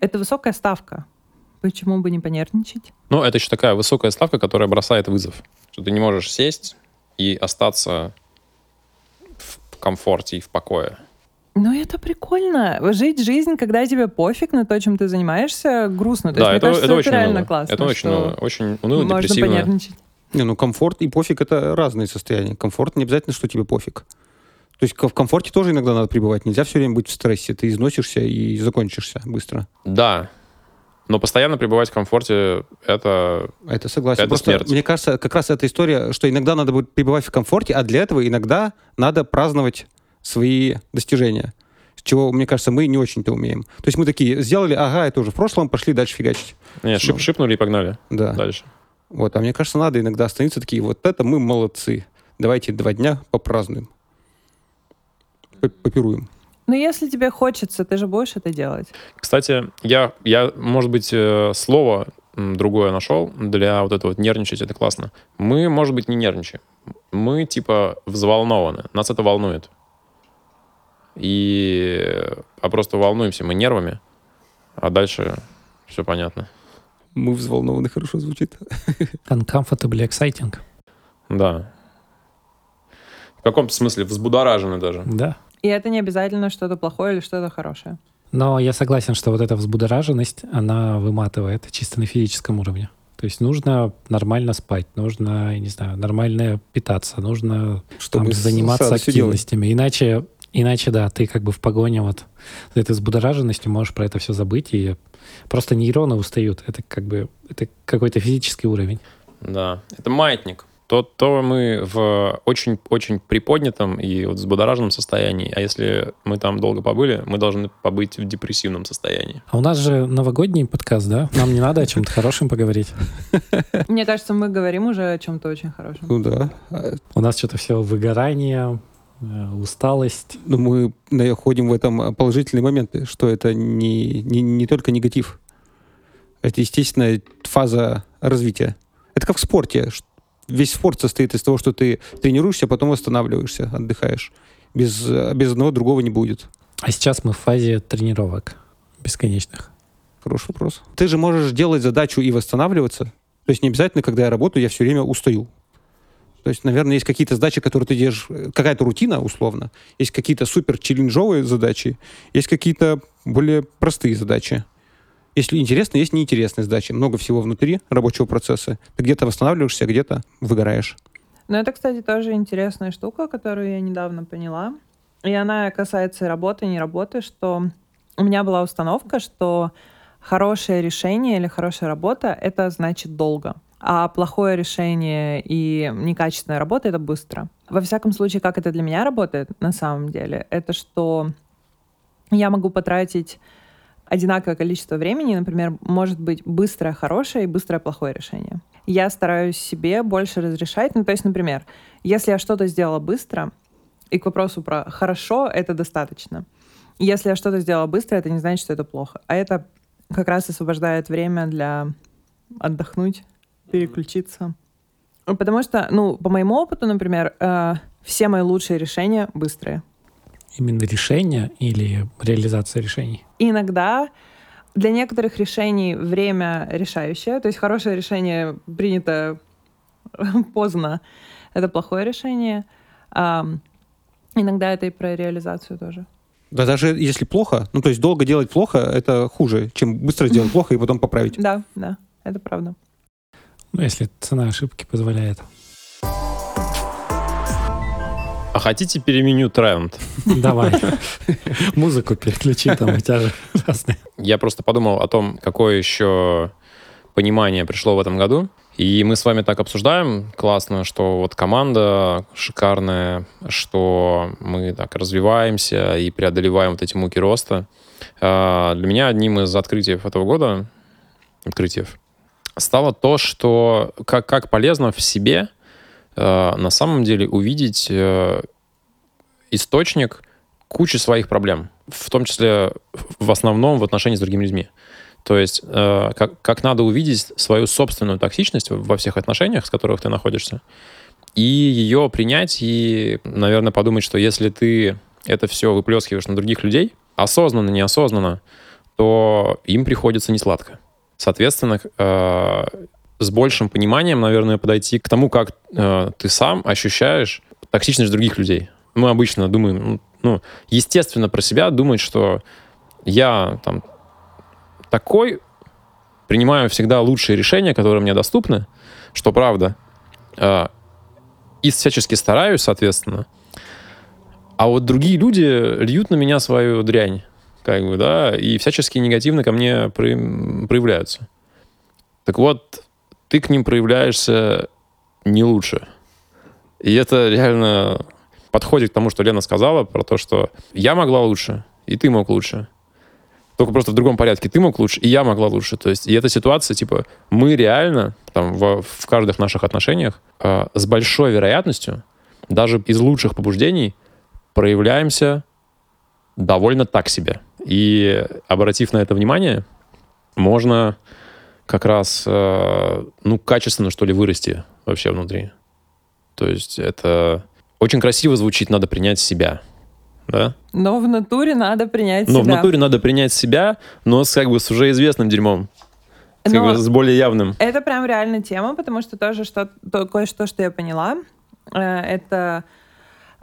Это высокая ставка. Почему бы не понервничать? Ну, это еще такая высокая ставка, которая бросает вызов. Что ты не можешь сесть и остаться в комфорте и в покое. Ну, это прикольно. Жить жизнь, когда тебе пофиг на то, чем ты занимаешься, грустно. То да, есть, это, мне кажется, это это очень реально уныло. классно. Это очень, что уныло, очень уныло, Можно депрессивно. понервничать. Не, ну комфорт и пофиг — это разные состояния. Комфорт не обязательно, что тебе пофиг. То есть в комфорте тоже иногда надо пребывать. Нельзя все время быть в стрессе. Ты износишься и закончишься быстро. Да. Но постоянно пребывать в комфорте — это... Это согласен. Это Просто, смерть. мне кажется, как раз эта история, что иногда надо будет пребывать в комфорте, а для этого иногда надо праздновать свои достижения. С чего, мне кажется, мы не очень-то умеем. То есть мы такие сделали, ага, это уже в прошлом, пошли дальше фигачить. Нет, шип- Ну. шипнули и погнали Да. дальше. Вот. А мне кажется, надо иногда остановиться такие, вот это мы молодцы. Давайте два дня попразднуем. Попируем. Но если тебе хочется, ты же будешь это делать. Кстати, я, я может быть, э, слово другое нашел для вот этого вот нервничать, это классно. Мы, может быть, не нервничаем. Мы, типа, взволнованы. Нас это волнует. И... А просто волнуемся мы нервами, а дальше все понятно. Мы взволнованы, хорошо звучит. Uncomfortably exciting. Да. В каком-то смысле взбудоражены даже. Да. И это не обязательно что-то плохое или что-то хорошее. Но я согласен, что вот эта взбудораженность, она выматывает чисто на физическом уровне. То есть нужно нормально спать, нужно, я не знаю, нормально питаться, нужно Чтобы там, заниматься активностями. Иначе, иначе, да, ты как бы в погоне вот за этой взбудораженностью можешь про это все забыть, и просто нейроны устают. Это как бы это какой-то физический уровень. Да. Это маятник. То, то мы в очень-очень приподнятом и вот взбудораженном состоянии, а если мы там долго побыли, мы должны побыть в депрессивном состоянии. А у нас же новогодний подкаст, да? Нам не надо о чем-то хорошем поговорить. Мне кажется, мы говорим уже о чем-то очень хорошем. Ну да. У нас что-то все выгорание, усталость. Но мы находим в этом положительные моменты, что это не, не, не только негатив. Это естественная фаза развития. Это как в спорте. Весь спорт состоит из того, что ты тренируешься, потом восстанавливаешься, отдыхаешь. Без, э, без одного другого не будет. А сейчас мы в фазе тренировок бесконечных. Хороший вопрос. Ты же можешь делать задачу и восстанавливаться. То есть не обязательно, когда я работаю, я все время устаю. То есть, наверное, есть какие-то задачи, которые ты держишь, э, какая-то рутина, условно. Есть какие-то супер челленджовые задачи, есть какие-то более простые задачи. Если интересно, есть неинтересные задачи. Много всего внутри рабочего процесса. Ты где-то восстанавливаешься, а где-то выгораешь. Но это, кстати, тоже интересная штука, которую я недавно поняла. И она касается работы, не работы, что у меня была установка, что хорошее решение или хорошая работа — это значит долго. А плохое решение и некачественная работа — это быстро. Во всяком случае, как это для меня работает на самом деле, это что я могу потратить одинаковое количество времени, например, может быть быстрое хорошее и быстрое плохое решение. Я стараюсь себе больше разрешать. Ну, то есть, например, если я что-то сделала быстро, и к вопросу про хорошо, это достаточно. Если я что-то сделала быстро, это не значит, что это плохо. А это как раз освобождает время для отдохнуть, переключиться. Ну, Потому что, ну, по моему опыту, например, э, все мои лучшие решения быстрые. Именно решение или реализация решений? Иногда для некоторых решений время решающее. То есть хорошее решение принято поздно. Это плохое решение. Ам, иногда это и про реализацию тоже. Да даже если плохо, ну то есть долго делать плохо, это хуже, чем быстро сделать плохо и потом поправить. Да, да, это правда. Ну, если цена ошибки позволяет. А хотите переменю тренд? Давай. Музыку переключи, там у тебя же разные. Я просто подумал о том, какое еще понимание пришло в этом году. И мы с вами так обсуждаем классно, что вот команда шикарная, что мы так развиваемся и преодолеваем вот эти муки роста. А, Для меня одним из открытий этого года, открытий, стало то, что как, как полезно в себе э, на самом деле увидеть э, источник кучи своих проблем, в том числе в основном в отношении с другими людьми. То есть э, как, как надо увидеть свою собственную токсичность во всех отношениях, с которых ты находишься, и ее принять, и, наверное, подумать, что если ты это все выплескиваешь на других людей, осознанно, неосознанно, то им приходится несладко. Соответственно, э, с большим пониманием, наверное, подойти к тому, как э, ты сам ощущаешь токсичность других людей. Мы обычно думаем, ну, естественно, про себя думать, что я там такой, принимаю всегда лучшие решения, которые мне доступны, что правда, э, и всячески стараюсь, соответственно. А вот другие люди льют на меня свою дрянь, как бы, да, и всячески негативно ко мне про- проявляются. Так вот, ты к ним проявляешься не лучше. И это реально подходит к тому, что Лена сказала, про то, что я могла лучше, и ты мог лучше. Только просто в другом порядке. Ты мог лучше, и я могла лучше. То есть, и эта ситуация, типа, мы реально там в, в каждых наших отношениях э, с большой вероятностью, даже из лучших побуждений, проявляемся довольно так себе. И обратив на это внимание, можно как раз, э, ну, качественно, что ли, вырасти вообще внутри. То есть это очень красиво звучит, надо принять себя, да? Но в натуре надо принять Но в себя. натуре надо принять себя, но с как бы с уже известным дерьмом, с, как Но- бы с более явным. Это прям реально тема, потому что тоже что то, кое-что, что я поняла, э, это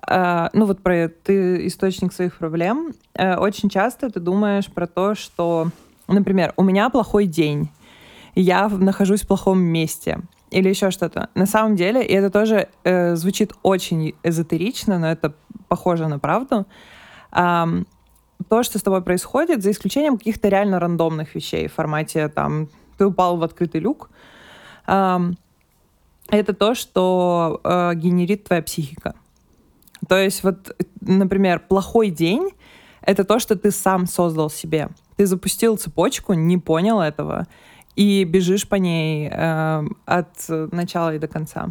ну вот про ты источник своих проблем. Э, Очень часто ты думаешь про то, что, например, у меня плохой день, я нахожусь в плохом месте или еще что-то. На самом деле, и это тоже э, звучит очень эзотерично, но это похоже на правду. ам, то, что с тобой происходит, за исключением каких-то реально рандомных вещей в формате там ты упал в открытый люк, ам, это то, что э, генерит твоя психика. То есть вот, например, плохой день — это то, что ты сам создал себе. Ты запустил цепочку, не понял этого, и бежишь по ней э, от начала и до конца.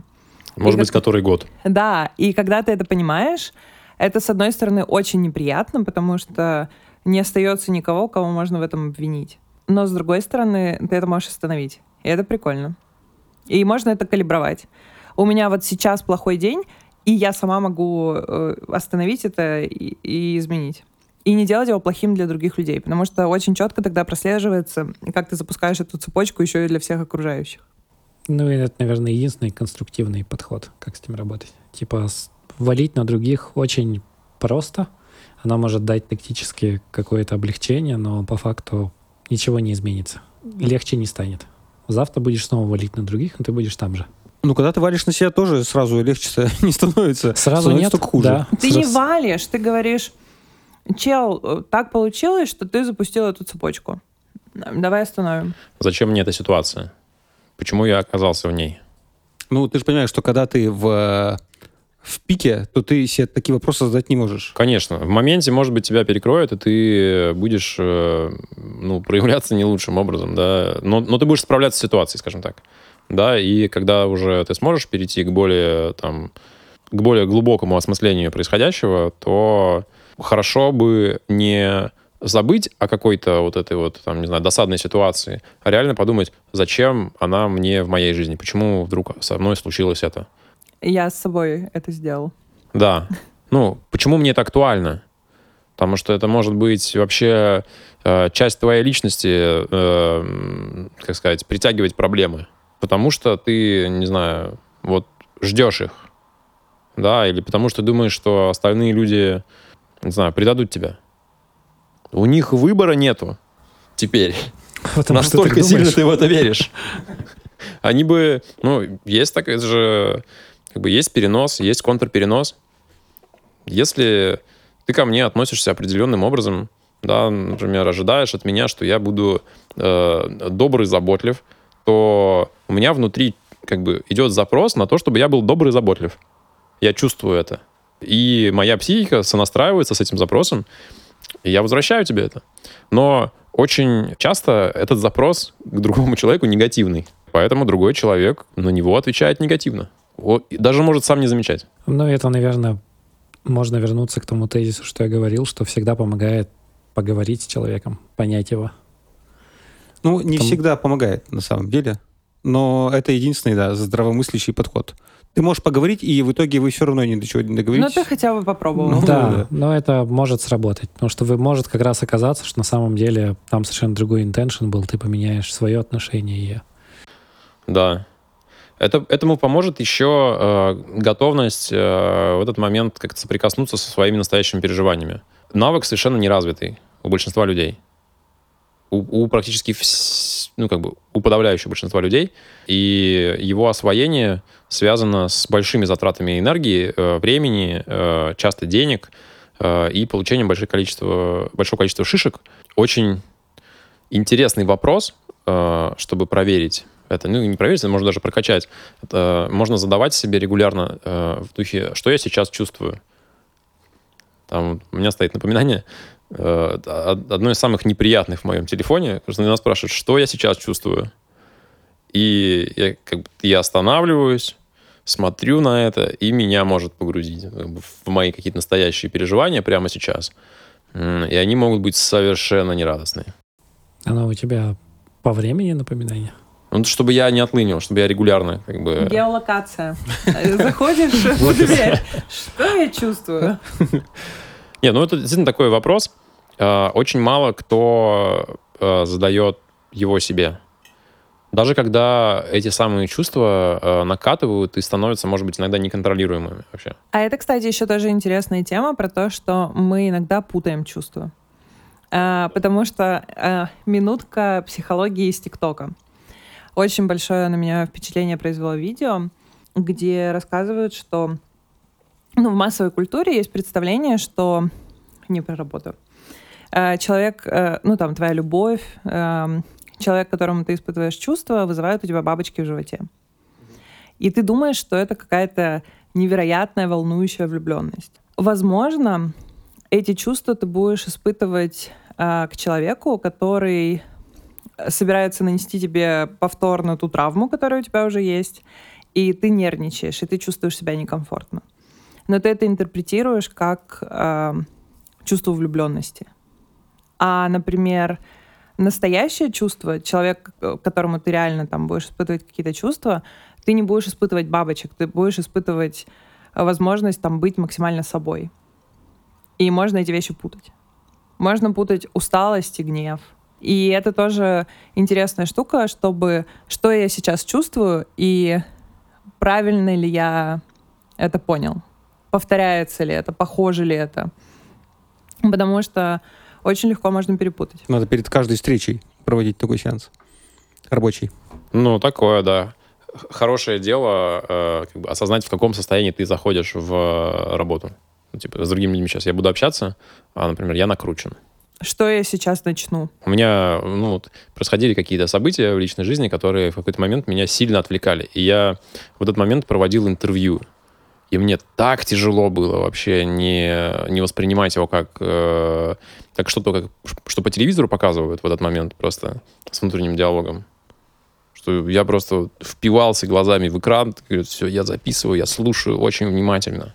Может И быть, как- который год. Да, и когда ты это понимаешь, это, с одной стороны, очень неприятно, потому что не остается никого, кого можно в этом обвинить. Но, с другой стороны, ты это можешь остановить. И это прикольно. И можно это калибровать. У меня вот сейчас плохой день, и я сама могу э, остановить это и, и изменить. И не делать его плохим для других людей, потому что очень четко тогда прослеживается, как ты запускаешь эту цепочку еще и для всех окружающих. Ну, и это, наверное, единственный конструктивный подход, как с ним работать. Типа валить на других очень просто. Она может дать тактически какое-то облегчение, но по факту ничего не изменится. Легче не станет. Завтра будешь снова валить на других, но ты будешь там же. Ну, когда ты валишь на себя, тоже сразу легче не становится. Сразу становится нет, только хуже. да. Ты не Сразу- валишь, ты говоришь, чел, э, так получилось, что ты запустил эту цепочку. Давай остановим. Зачем мне эта ситуация? Почему я оказался в ней? Ну, ты же понимаешь, что когда ты в, в пике, то ты себе такие вопросы задать не можешь. Конечно, в моменте, может быть, тебя перекроют, и ты будешь э, ну, проявляться не лучшим образом, да, но, но ты будешь справляться с ситуацией, скажем так, да, и когда уже ты сможешь перейти к более, там, к более глубокому осмыслению происходящего, то хорошо бы не забыть о какой-то вот этой вот, там, не знаю, досадной ситуации, а реально подумать, зачем она мне в моей жизни, почему вдруг со мной случилось это. Я с собой это сделал. Да. Ну, почему мне это актуально? Потому что это может быть вообще э, часть твоей личности, э, как сказать, притягивать проблемы. Потому что ты, не знаю, вот ждешь их. Да, или потому что думаешь, что остальные люди, не знаю, предадут тебя. У них выбора нету теперь. Потому Настолько ты сильно ты в это веришь. Они бы, ну, есть так, это же, как бы есть перенос, есть контрперенос. Если ты ко мне относишься определенным образом, да, например, ожидаешь от меня, что я буду э, добрый, заботлив, то у меня внутри как бы идет запрос на то, чтобы я был добрый и заботлив. Я чувствую это. И моя психика сонастраивается с этим запросом, и я возвращаю тебе это. Но очень часто этот запрос к другому человеку негативный. Поэтому другой человек на него отвечает негативно. Даже может сам не замечать. Ну, это, наверное, можно вернуться к тому тезису, что я говорил, что всегда помогает поговорить с человеком, понять его. Ну, не Там- всегда помогает, на самом деле. Но это единственный, да, здравомыслящий подход. Ты можешь поговорить, и в итоге вы все равно ни до чего не Ну, договоритесь. ты хотя бы попробовал. Ну, да, да. но это может сработать. Потому что вы может как раз оказаться, что на самом деле там совершенно другой интеншн был, ты поменяешь свое отношение Да. Это, этому поможет еще э, готовность э, в этот момент как-то соприкоснуться со своими настоящими переживаниями. Навык совершенно неразвитый у большинства людей. У, у практически вс- ну, как бы, у подавляющего большинства людей. И его освоение связано с большими затратами энергии, э, времени, э, часто денег э, и получением большого количества, большого количества шишек. Очень интересный вопрос, чтобы проверить это. Ну, не проверить, это можно даже прокачать. Это можно задавать себе регулярно э, в духе, что я сейчас чувствую. Там у меня стоит напоминание, одно из самых неприятных в моем телефоне, потому что меня спрашивают, что я сейчас чувствую. И я, как бы, я останавливаюсь, смотрю на это, и меня может погрузить как бы, в мои какие-то настоящие переживания прямо сейчас. И они могут быть совершенно нерадостные. оно у тебя по времени напоминание. Ну, чтобы я не отлынил, чтобы я регулярно как бы... Геолокация. Заходишь в дверь. Что я чувствую? Нет, ну это действительно такой вопрос. Э, Очень мало кто э, задает его себе. Даже когда эти самые чувства э, накатывают и становятся, может быть, иногда неконтролируемыми вообще. А это, кстати, еще тоже интересная тема про то, что мы иногда путаем чувства. А, потому что а, минутка психологии из ТикТока. Очень большое на меня впечатление произвело видео, где рассказывают, что ну, в массовой культуре есть представление, что не. А, Человек, э, ну там твоя любовь, эм, человек, которому ты испытываешь чувства, вызывает у тебя бабочки в животе. И ты думаешь, что это какая-то невероятная волнующая влюбленность. Возможно, эти чувства ты будешь испытывать а, к человеку, который собирается нанести тебе повторно ту травму, которая у тебя уже есть, и ты нервничаешь, и ты чувствуешь себя некомфортно. Но ты это интерпретируешь как а, чувство влюбленности. А, например, настоящее чувство, человек, к которому ты реально там будешь испытывать какие-то чувства, ты не будешь испытывать бабочек, ты будешь испытывать э, возможность там быть максимально собой. И можно эти вещи путать. Можно путать усталость и гнев. И это тоже интересная штука, чтобы что я сейчас чувствую и правильно ли я это понял. Повторяется ли это, похоже ли это. Потому что очень легко можно перепутать. Надо перед каждой встречей проводить такой сеанс рабочий. Ну, такое, да. Хорошее дело э, как бы осознать, в каком состоянии ты заходишь в э, работу. Ну, типа, с другими людьми сейчас я буду общаться, а, например, я накручен. Что я сейчас начну? У меня ну, вот, происходили какие-то события в личной жизни, которые в какой-то момент меня сильно отвлекали. И я в этот момент проводил интервью. И мне так тяжело было вообще не, не воспринимать его как, э, как что-то, как, что по телевизору показывают в этот момент просто с внутренним диалогом. Что я просто впивался глазами в экран, говорю, все, я записываю, я слушаю очень внимательно.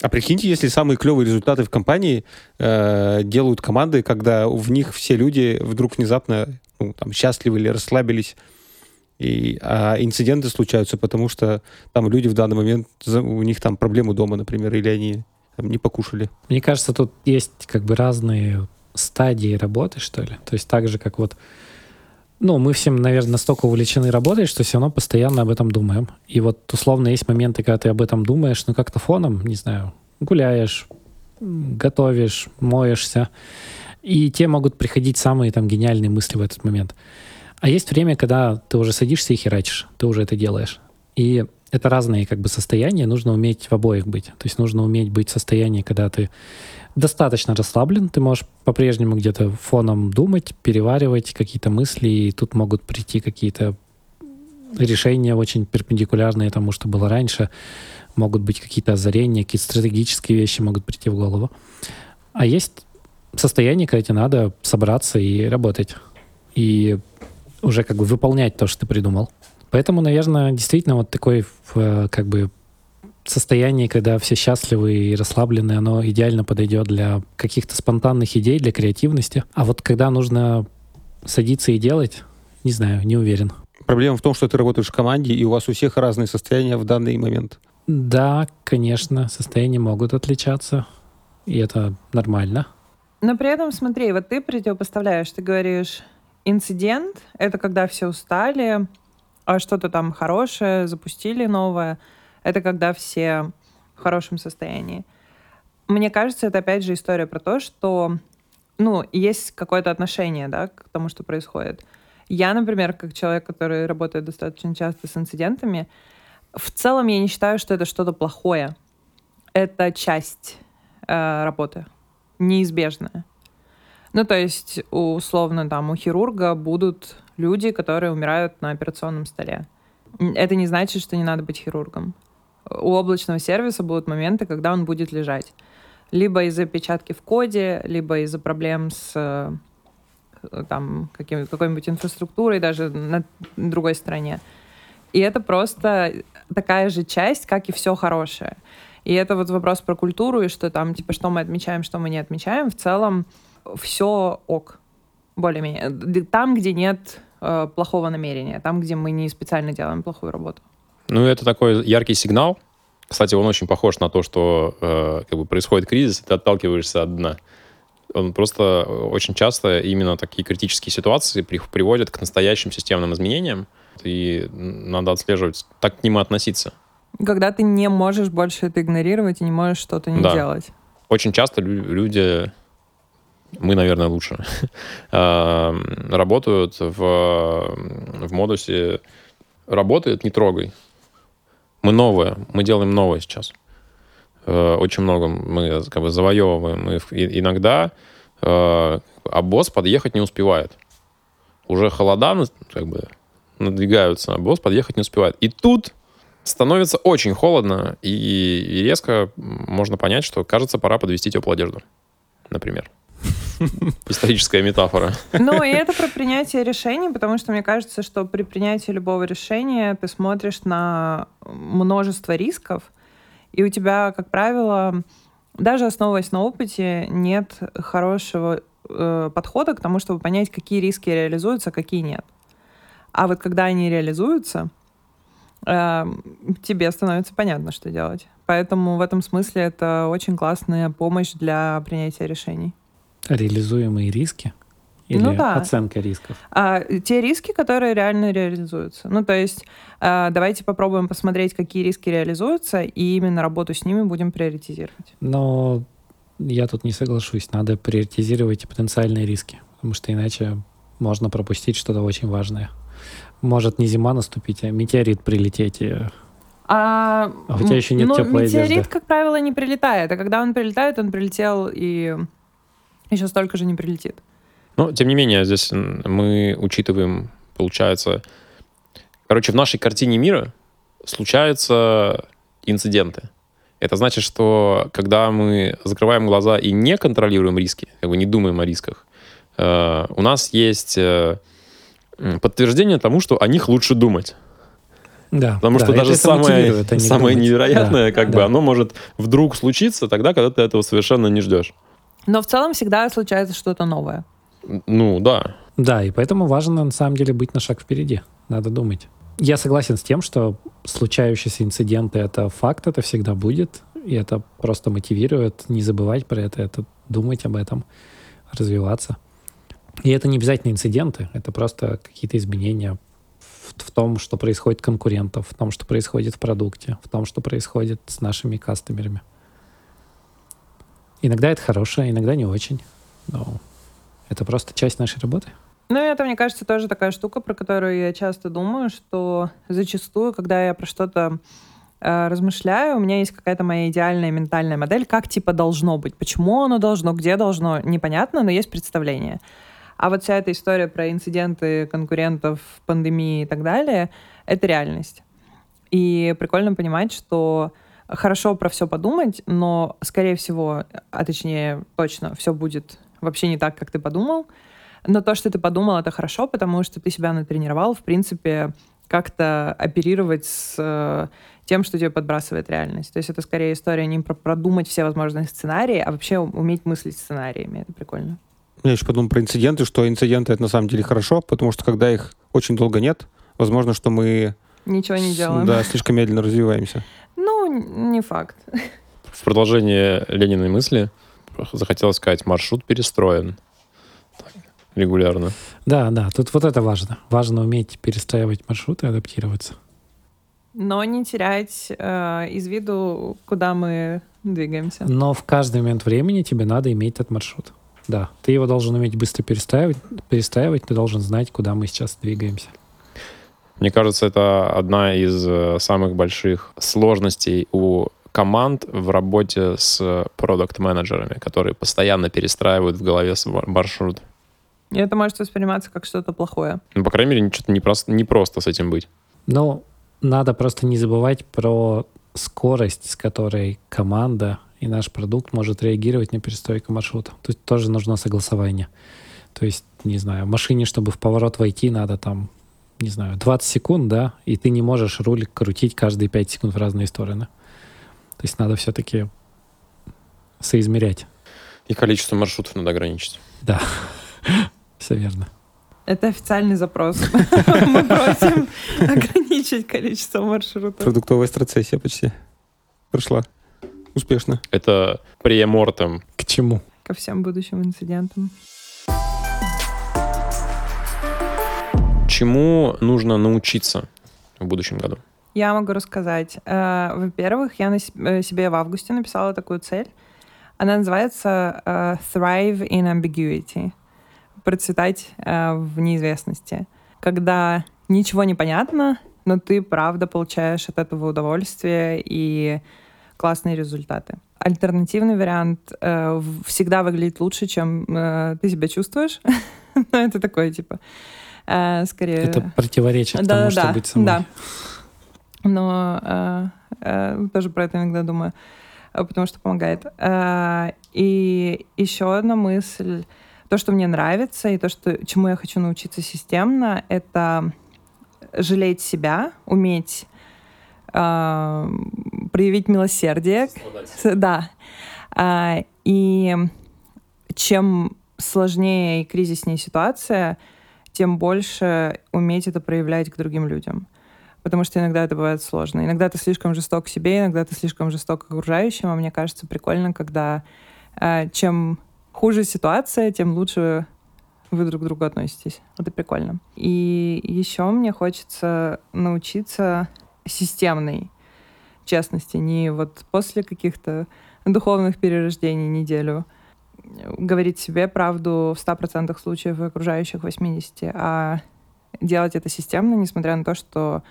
А прикиньте, если самые клевые результаты в компании э, делают команды, когда в них все люди вдруг внезапно ну, там, счастливы или расслабились, и, а инциденты случаются, потому что там люди в данный момент, у них там проблемы дома, например, или они там, не покушали. Мне кажется, тут есть как бы разные стадии работы, что ли. То есть так же, как вот ну, мы всем, наверное, настолько увлечены работой, что все равно постоянно об этом думаем. И вот условно есть моменты, когда ты об этом думаешь, ну как-то фоном, не знаю, гуляешь, готовишь, моешься. И те могут приходить самые там гениальные мысли в этот момент. А есть время, когда ты уже садишься и херачишь, ты уже это делаешь. И это разные как бы состояния, нужно уметь в обоих быть. То есть нужно уметь быть в состоянии, когда ты достаточно расслаблен, ты можешь по-прежнему где-то фоном думать, переваривать какие-то мысли, и тут могут прийти какие-то решения очень перпендикулярные тому, что было раньше. Могут быть какие-то озарения, какие-то стратегические вещи могут прийти в голову. А есть состояние, когда тебе надо собраться и работать. И уже как бы выполнять то, что ты придумал. Поэтому, наверное, действительно вот такой как бы состояние, когда все счастливы и расслаблены, оно идеально подойдет для каких-то спонтанных идей, для креативности. А вот когда нужно садиться и делать, не знаю, не уверен. Проблема в том, что ты работаешь в команде, и у вас у всех разные состояния в данный момент. Да, конечно, состояния могут отличаться, и это нормально. Но при этом, смотри, вот ты противопоставляешь, ты говоришь, инцидент — это когда все устали, а что-то там хорошее, запустили новое — это когда все в хорошем состоянии. Мне кажется, это опять же история про то, что ну, есть какое-то отношение, да, к тому, что происходит. Я, например, как человек, который работает достаточно часто с инцидентами, в целом я не считаю, что это что-то плохое. Это часть э, работы, неизбежная. Ну, то есть, условно, там, у хирурга будут люди, которые умирают на операционном столе. Это не значит, что не надо быть хирургом у облачного сервиса будут моменты, когда он будет лежать. Либо из-за печатки в коде, либо из-за проблем с э, там, каким, какой-нибудь инфраструктурой даже на другой стороне. И это просто такая же часть, как и все хорошее. И это вот вопрос про культуру, и что там, типа, что мы отмечаем, что мы не отмечаем. В целом все ок, более-менее. Там, где нет э, плохого намерения, там, где мы не специально делаем плохую работу. Ну, это такой яркий сигнал. Кстати, он очень похож на то, что э, как бы происходит кризис, и ты отталкиваешься от дна. Он просто очень часто именно такие критические ситуации при, приводят к настоящим системным изменениям, и надо отслеживать, так к ним относиться. Когда ты не можешь больше это игнорировать и не можешь что-то не да. делать. Очень часто люди, мы, наверное, лучше, э, работают в, в модусе «работает, не трогай». Мы новое, мы делаем новое сейчас. Э, очень много мы как бы завоевываем. И иногда э, а босс подъехать не успевает. Уже холода как бы надвигаются, а босс подъехать не успевает. И тут становится очень холодно, и, и резко можно понять, что, кажется, пора подвести теплую одежду, например. Историческая метафора. Ну, и это про принятие решений, потому что мне кажется, что при принятии любого решения ты смотришь на множество рисков, и у тебя, как правило, даже основываясь на опыте, нет хорошего э, подхода к тому, чтобы понять, какие риски реализуются, а какие нет. А вот когда они реализуются, э, тебе становится понятно, что делать. Поэтому в этом смысле это очень классная помощь для принятия решений. Реализуемые риски? Или ну, да. оценка рисков? А, те риски, которые реально реализуются. Ну, то есть а, давайте попробуем посмотреть, какие риски реализуются, и именно работу с ними будем приоритизировать. Но я тут не соглашусь. Надо приоритизировать потенциальные риски, потому что иначе можно пропустить что-то очень важное. Может не зима наступить, а метеорит прилететь и а, а у тебя еще нет ну, теплой метеорит, одежды. как правило, не прилетает. А когда он прилетает, он прилетел и еще столько же не прилетит. Но, тем не менее, здесь мы учитываем, получается... Короче, в нашей картине мира случаются инциденты. Это значит, что когда мы закрываем глаза и не контролируем риски, как бы не думаем о рисках, э, у нас есть э, подтверждение тому, что о них лучше думать. Да, Потому да, что даже самое, самое невероятное, да, как да. бы, оно может вдруг случиться тогда, когда ты этого совершенно не ждешь. Но в целом всегда случается что-то новое. Ну, да. Да, и поэтому важно на самом деле быть на шаг впереди. Надо думать. Я согласен с тем, что случающиеся инциденты — это факт, это всегда будет, и это просто мотивирует не забывать про это, это думать об этом, развиваться. И это не обязательно инциденты, это просто какие-то изменения в, в том, что происходит конкурентов, в том, что происходит в продукте, в том, что происходит с нашими кастомерами. Иногда это хорошее, иногда не очень. Но это просто часть нашей работы. Ну, это, мне кажется, тоже такая штука, про которую я часто думаю, что зачастую, когда я про что-то э, размышляю, у меня есть какая-то моя идеальная ментальная модель, как типа должно быть. Почему оно должно, где должно, непонятно, но есть представление. А вот вся эта история про инциденты конкурентов, пандемии и так далее, это реальность. И прикольно понимать, что хорошо про все подумать, но, скорее всего, а точнее, точно, все будет вообще не так, как ты подумал. Но то, что ты подумал, это хорошо, потому что ты себя натренировал, в принципе, как-то оперировать с э, тем, что тебе подбрасывает реальность. То есть это скорее история не про продумать все возможные сценарии, а вообще уметь мыслить сценариями. Это прикольно. Я еще подумал про инциденты, что инциденты это на самом деле хорошо, потому что когда их очень долго нет, возможно, что мы Ничего не делаем. Да, слишком медленно развиваемся. Ну, не факт. В продолжение Лениной мысли захотелось сказать, маршрут перестроен Так, регулярно. Да, да, тут вот это важно. Важно уметь перестраивать маршруты, адаптироваться. Но не терять э, из виду, куда мы двигаемся. Но в каждый момент времени тебе надо иметь этот маршрут. Да, ты его должен уметь быстро перестраивать, перестраивать, ты должен знать, куда мы сейчас двигаемся. Мне кажется, это одна из э, самых больших сложностей у команд в работе с продукт-менеджерами, которые постоянно перестраивают в голове маршрут. И это может восприниматься как что-то плохое. Ну, по крайней мере, что-то не просто, не просто с этим быть. Но надо просто не забывать про скорость, с которой команда и наш продукт может реагировать на перестройку маршрута. Тут тоже нужно согласование. То есть, не знаю, машине, чтобы в поворот войти, надо там не знаю, 20 секунд, да, и ты не можешь рулик крутить каждые 5 секунд в разные стороны. То есть надо все-таки соизмерять. И количество маршрутов надо ограничить. Да, все верно. Это официальный запрос. Мы просим ограничить количество маршрутов. Продуктовая страцессия почти прошла успешно. Это премортем. К чему? Ко всем будущим инцидентам. Чему нужно научиться в будущем году? Я могу рассказать. Э, во-первых, я на э, себе в августе написала такую цель. Она называется э, Thrive in Ambiguity. Процветать в неизвестности. Когда ничего не понятно, но ты правда получаешь от этого удовольствие и классные результаты. Альтернативный вариант всегда выглядит лучше, чем ты себя чувствуешь. Но это такое, типа, э, скорее... Это противоречит да, тому, да, что быть собой. Да. Но э, э, тоже про это иногда думаю, э, потому что помогает. Э, и еще одна мысль. То, что мне нравится, и то, что, чему я хочу научиться системно, это жалеть себя, уметь э, проявить милосердие. Да. Э, и чем сложнее и кризиснее ситуация, тем больше уметь это проявлять к другим людям. Потому что иногда это бывает сложно. Иногда ты слишком жесток к себе, иногда ты слишком жесток к окружающим. А мне кажется прикольно, когда э, чем хуже ситуация, тем лучше вы друг к другу относитесь. Это прикольно. И еще мне хочется научиться системной честности, не вот после каких-то духовных перерождений неделю, говорить себе правду в 100% случаев и окружающих 80%, а делать это системно, несмотря на то, что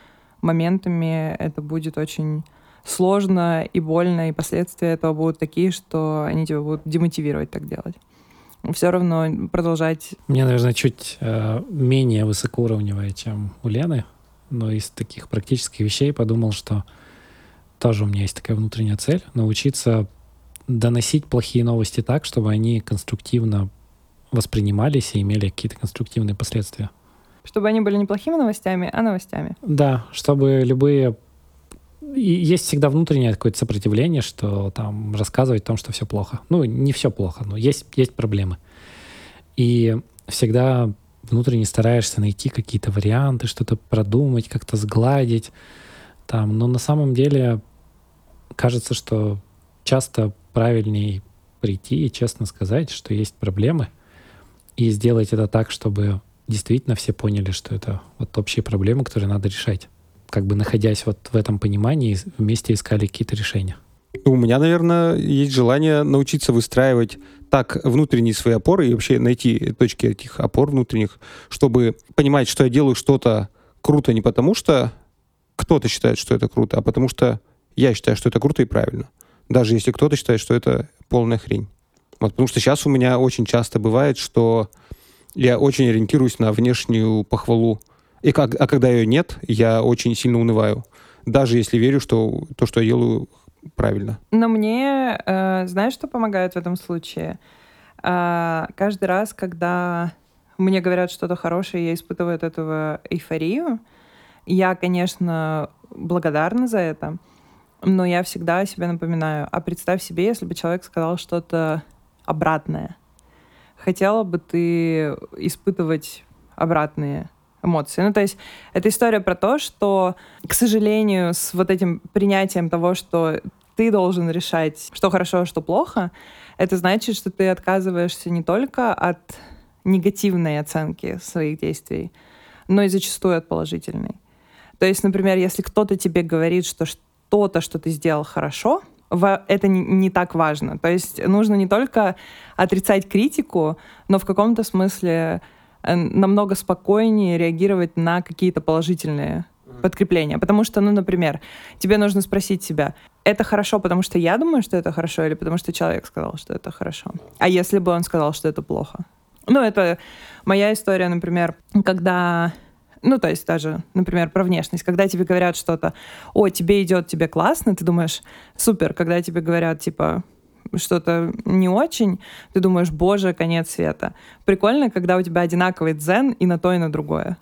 моментами это будет очень сложно и больно, и последствия этого будут такие, что они тебя будут демотивировать так делать. Все равно продолжать... Мне, наверное, чуть э, менее высокоуровневая, чем у Лены, но из таких практических вещей подумал, что тоже у меня есть такая внутренняя цель — научиться доносить плохие новости так, чтобы они конструктивно воспринимались и имели какие-то конструктивные последствия. Чтобы они были не плохими новостями, а новостями. Да, чтобы любые... И есть всегда внутреннее какое-то сопротивление, что там рассказывать о том, что все плохо. Ну, не все плохо, но есть, есть проблемы. И всегда внутренне стараешься найти какие-то варианты, что-то продумать, как-то сгладить. Там. Но на самом деле кажется, что часто правильнее прийти и честно сказать, что есть проблемы, и сделать это так, чтобы действительно все поняли, что это вот общие проблемы, которые надо решать. Как бы находясь вот в этом понимании, вместе искали какие-то решения. У меня, наверное, есть желание научиться выстраивать так внутренние свои опоры и вообще найти точки этих опор внутренних, чтобы понимать, что я делаю что-то круто не потому, что кто-то считает, что это круто, а потому что я считаю, что это круто и правильно даже если кто-то считает, что это полная хрень. Вот, потому что сейчас у меня очень часто бывает, что я очень ориентируюсь на внешнюю похвалу. И как, а когда ее нет, я очень сильно унываю. Даже если верю, что то, что я делаю, правильно. Но мне, э, знаешь, что помогает в этом случае? Э, каждый раз, когда мне говорят что-то хорошее, я испытываю от этого эйфорию. Я, конечно, благодарна за это, но я всегда себе напоминаю, а представь себе, если бы человек сказал что-то обратное. Хотела бы ты испытывать обратные эмоции. Ну, то есть это история про то, что, к сожалению, с вот этим принятием того, что ты должен решать, что хорошо, а что плохо, это значит, что ты отказываешься не только от негативной оценки своих действий, но и зачастую от положительной. То есть, например, если кто-то тебе говорит, что что-то, что ты сделал хорошо, это не, не так важно. То есть нужно не только отрицать критику, но в каком-то смысле э, намного спокойнее реагировать на какие-то положительные подкрепления. Потому что, ну, например, тебе нужно спросить себя, это хорошо, потому что я думаю, что это хорошо, или потому что человек сказал, что это хорошо? А если бы он сказал, что это плохо? Ну, это моя история, например, когда ну, то есть даже, например, про внешность. Когда тебе говорят что-то, о, тебе идет, тебе классно, ты думаешь, супер. Когда тебе говорят, типа, что-то не очень, ты думаешь, боже, конец света. Прикольно, когда у тебя одинаковый дзен и на то, и на другое.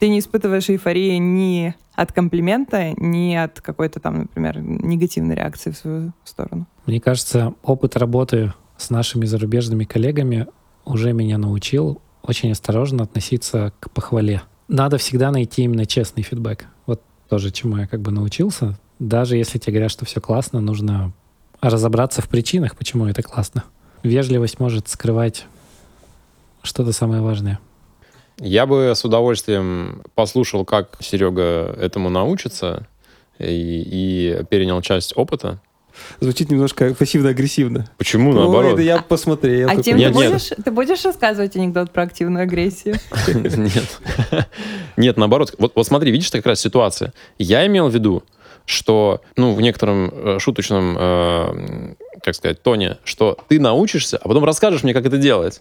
Ты не испытываешь эйфории ни от комплимента, ни от какой-то там, например, негативной реакции в свою сторону. Мне кажется, опыт работы с нашими зарубежными коллегами уже меня научил очень осторожно относиться к похвале надо всегда найти именно честный фидбэк. Вот тоже чему я как бы научился. Даже если тебе говорят, что все классно, нужно разобраться в причинах, почему это классно. Вежливость может скрывать что-то самое важное. Я бы с удовольствием послушал, как Серега этому научится, и, и перенял часть опыта. Звучит немножко пассивно-агрессивно. Почему наоборот? Ой, да я посмотрел. А Тим, ты, будешь, ты будешь рассказывать анекдот про активную агрессию? Нет. Нет, наоборот. Вот, вот смотри, видишь, это как раз ситуация. Я имел в виду, что, ну, в некотором э, шуточном, э, как сказать, тоне, что ты научишься, а потом расскажешь мне, как это делать.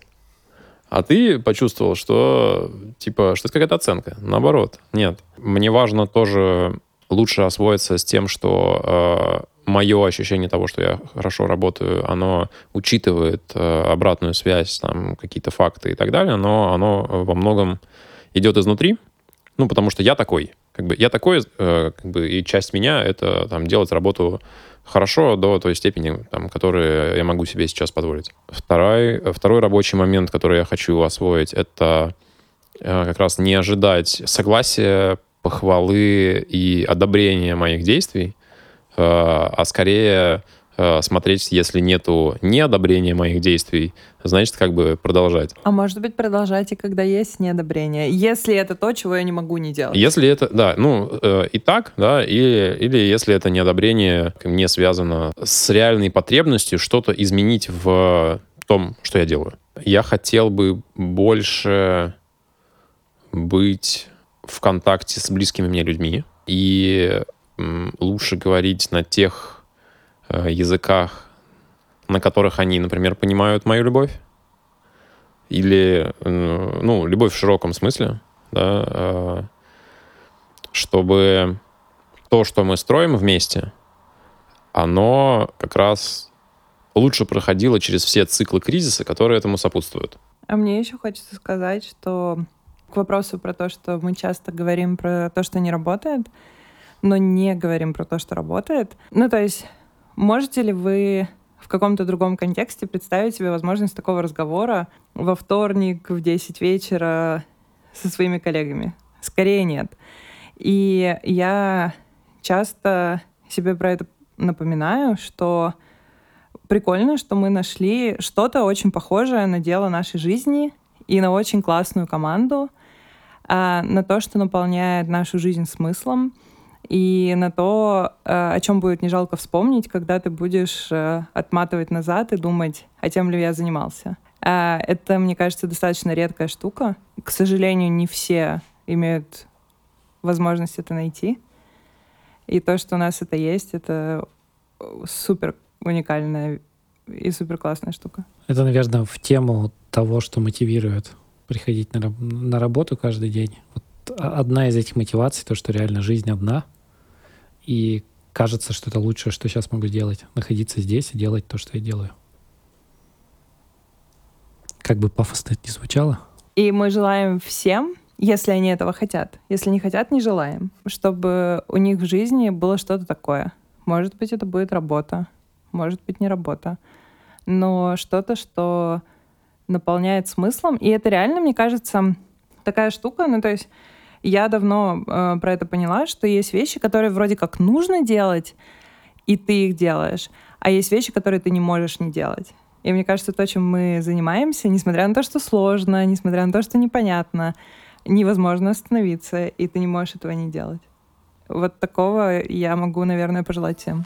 А ты почувствовал, что, типа, что это какая-то оценка. Наоборот, нет. Мне важно тоже лучше освоиться с тем, что э, мое ощущение того, что я хорошо работаю, оно учитывает э, обратную связь, там, какие-то факты и так далее, но оно во многом идет изнутри, ну, потому что я такой. Как бы я такой, э, как бы, и часть меня — это там, делать работу хорошо до той степени, там, которую я могу себе сейчас позволить. Второй, второй рабочий момент, который я хочу освоить, это э, как раз не ожидать согласия, похвалы и одобрения моих действий, Э, а скорее э, смотреть, если нету неодобрения моих действий, значит, как бы продолжать. А может быть, продолжайте, когда есть неодобрение, если это то, чего я не могу не делать. Если это, да, ну, э, и так, да, или, или если это неодобрение не связано с реальной потребностью что-то изменить в том, что я делаю. Я хотел бы больше быть в контакте с близкими мне людьми и лучше говорить на тех э, языках, на которых они, например, понимают мою любовь. Или, ну, любовь в широком смысле, да, э, чтобы то, что мы строим вместе, оно как раз лучше проходило через все циклы кризиса, которые этому сопутствуют. А мне еще хочется сказать, что к вопросу про то, что мы часто говорим про то, что не работает, но не говорим про то, что работает. Ну, то есть, можете ли вы в каком-то другом контексте представить себе возможность такого разговора во вторник в 10 вечера со своими коллегами? Скорее нет. И я часто себе про это напоминаю, что прикольно, что мы нашли что-то очень похожее на дело нашей жизни и на очень классную команду, а, на то, что наполняет нашу жизнь смыслом, и на то, э, о чем будет не жалко вспомнить, когда ты будешь э, отматывать назад и думать, а тем ли я занимался. А, это, мне кажется, достаточно редкая штука. К сожалению, не все имеют возможность это найти. И то, что у нас это есть, это супер уникальная и супер классная штука. Это, наверное, в тему того, что мотивирует приходить на, на работу каждый день. Вот одна из этих мотиваций, то, что реально жизнь одна, и кажется, что это лучшее, что сейчас могу сделать. Находиться здесь и делать то, что я делаю. Как бы пафосно это не звучало. И мы желаем всем, если они этого хотят, если не хотят, не желаем, чтобы у них в жизни было что-то такое. Может быть, это будет работа, может быть, не работа, но что-то, что наполняет смыслом. И это реально, мне кажется, такая штука. Ну, то есть я давно э, про это поняла, что есть вещи, которые вроде как нужно делать, и ты их делаешь, а есть вещи, которые ты не можешь не делать. И мне кажется, то, чем мы занимаемся, несмотря на то, что сложно, несмотря на то, что непонятно, невозможно остановиться, и ты не можешь этого не делать. Вот такого я могу, наверное, пожелать всем.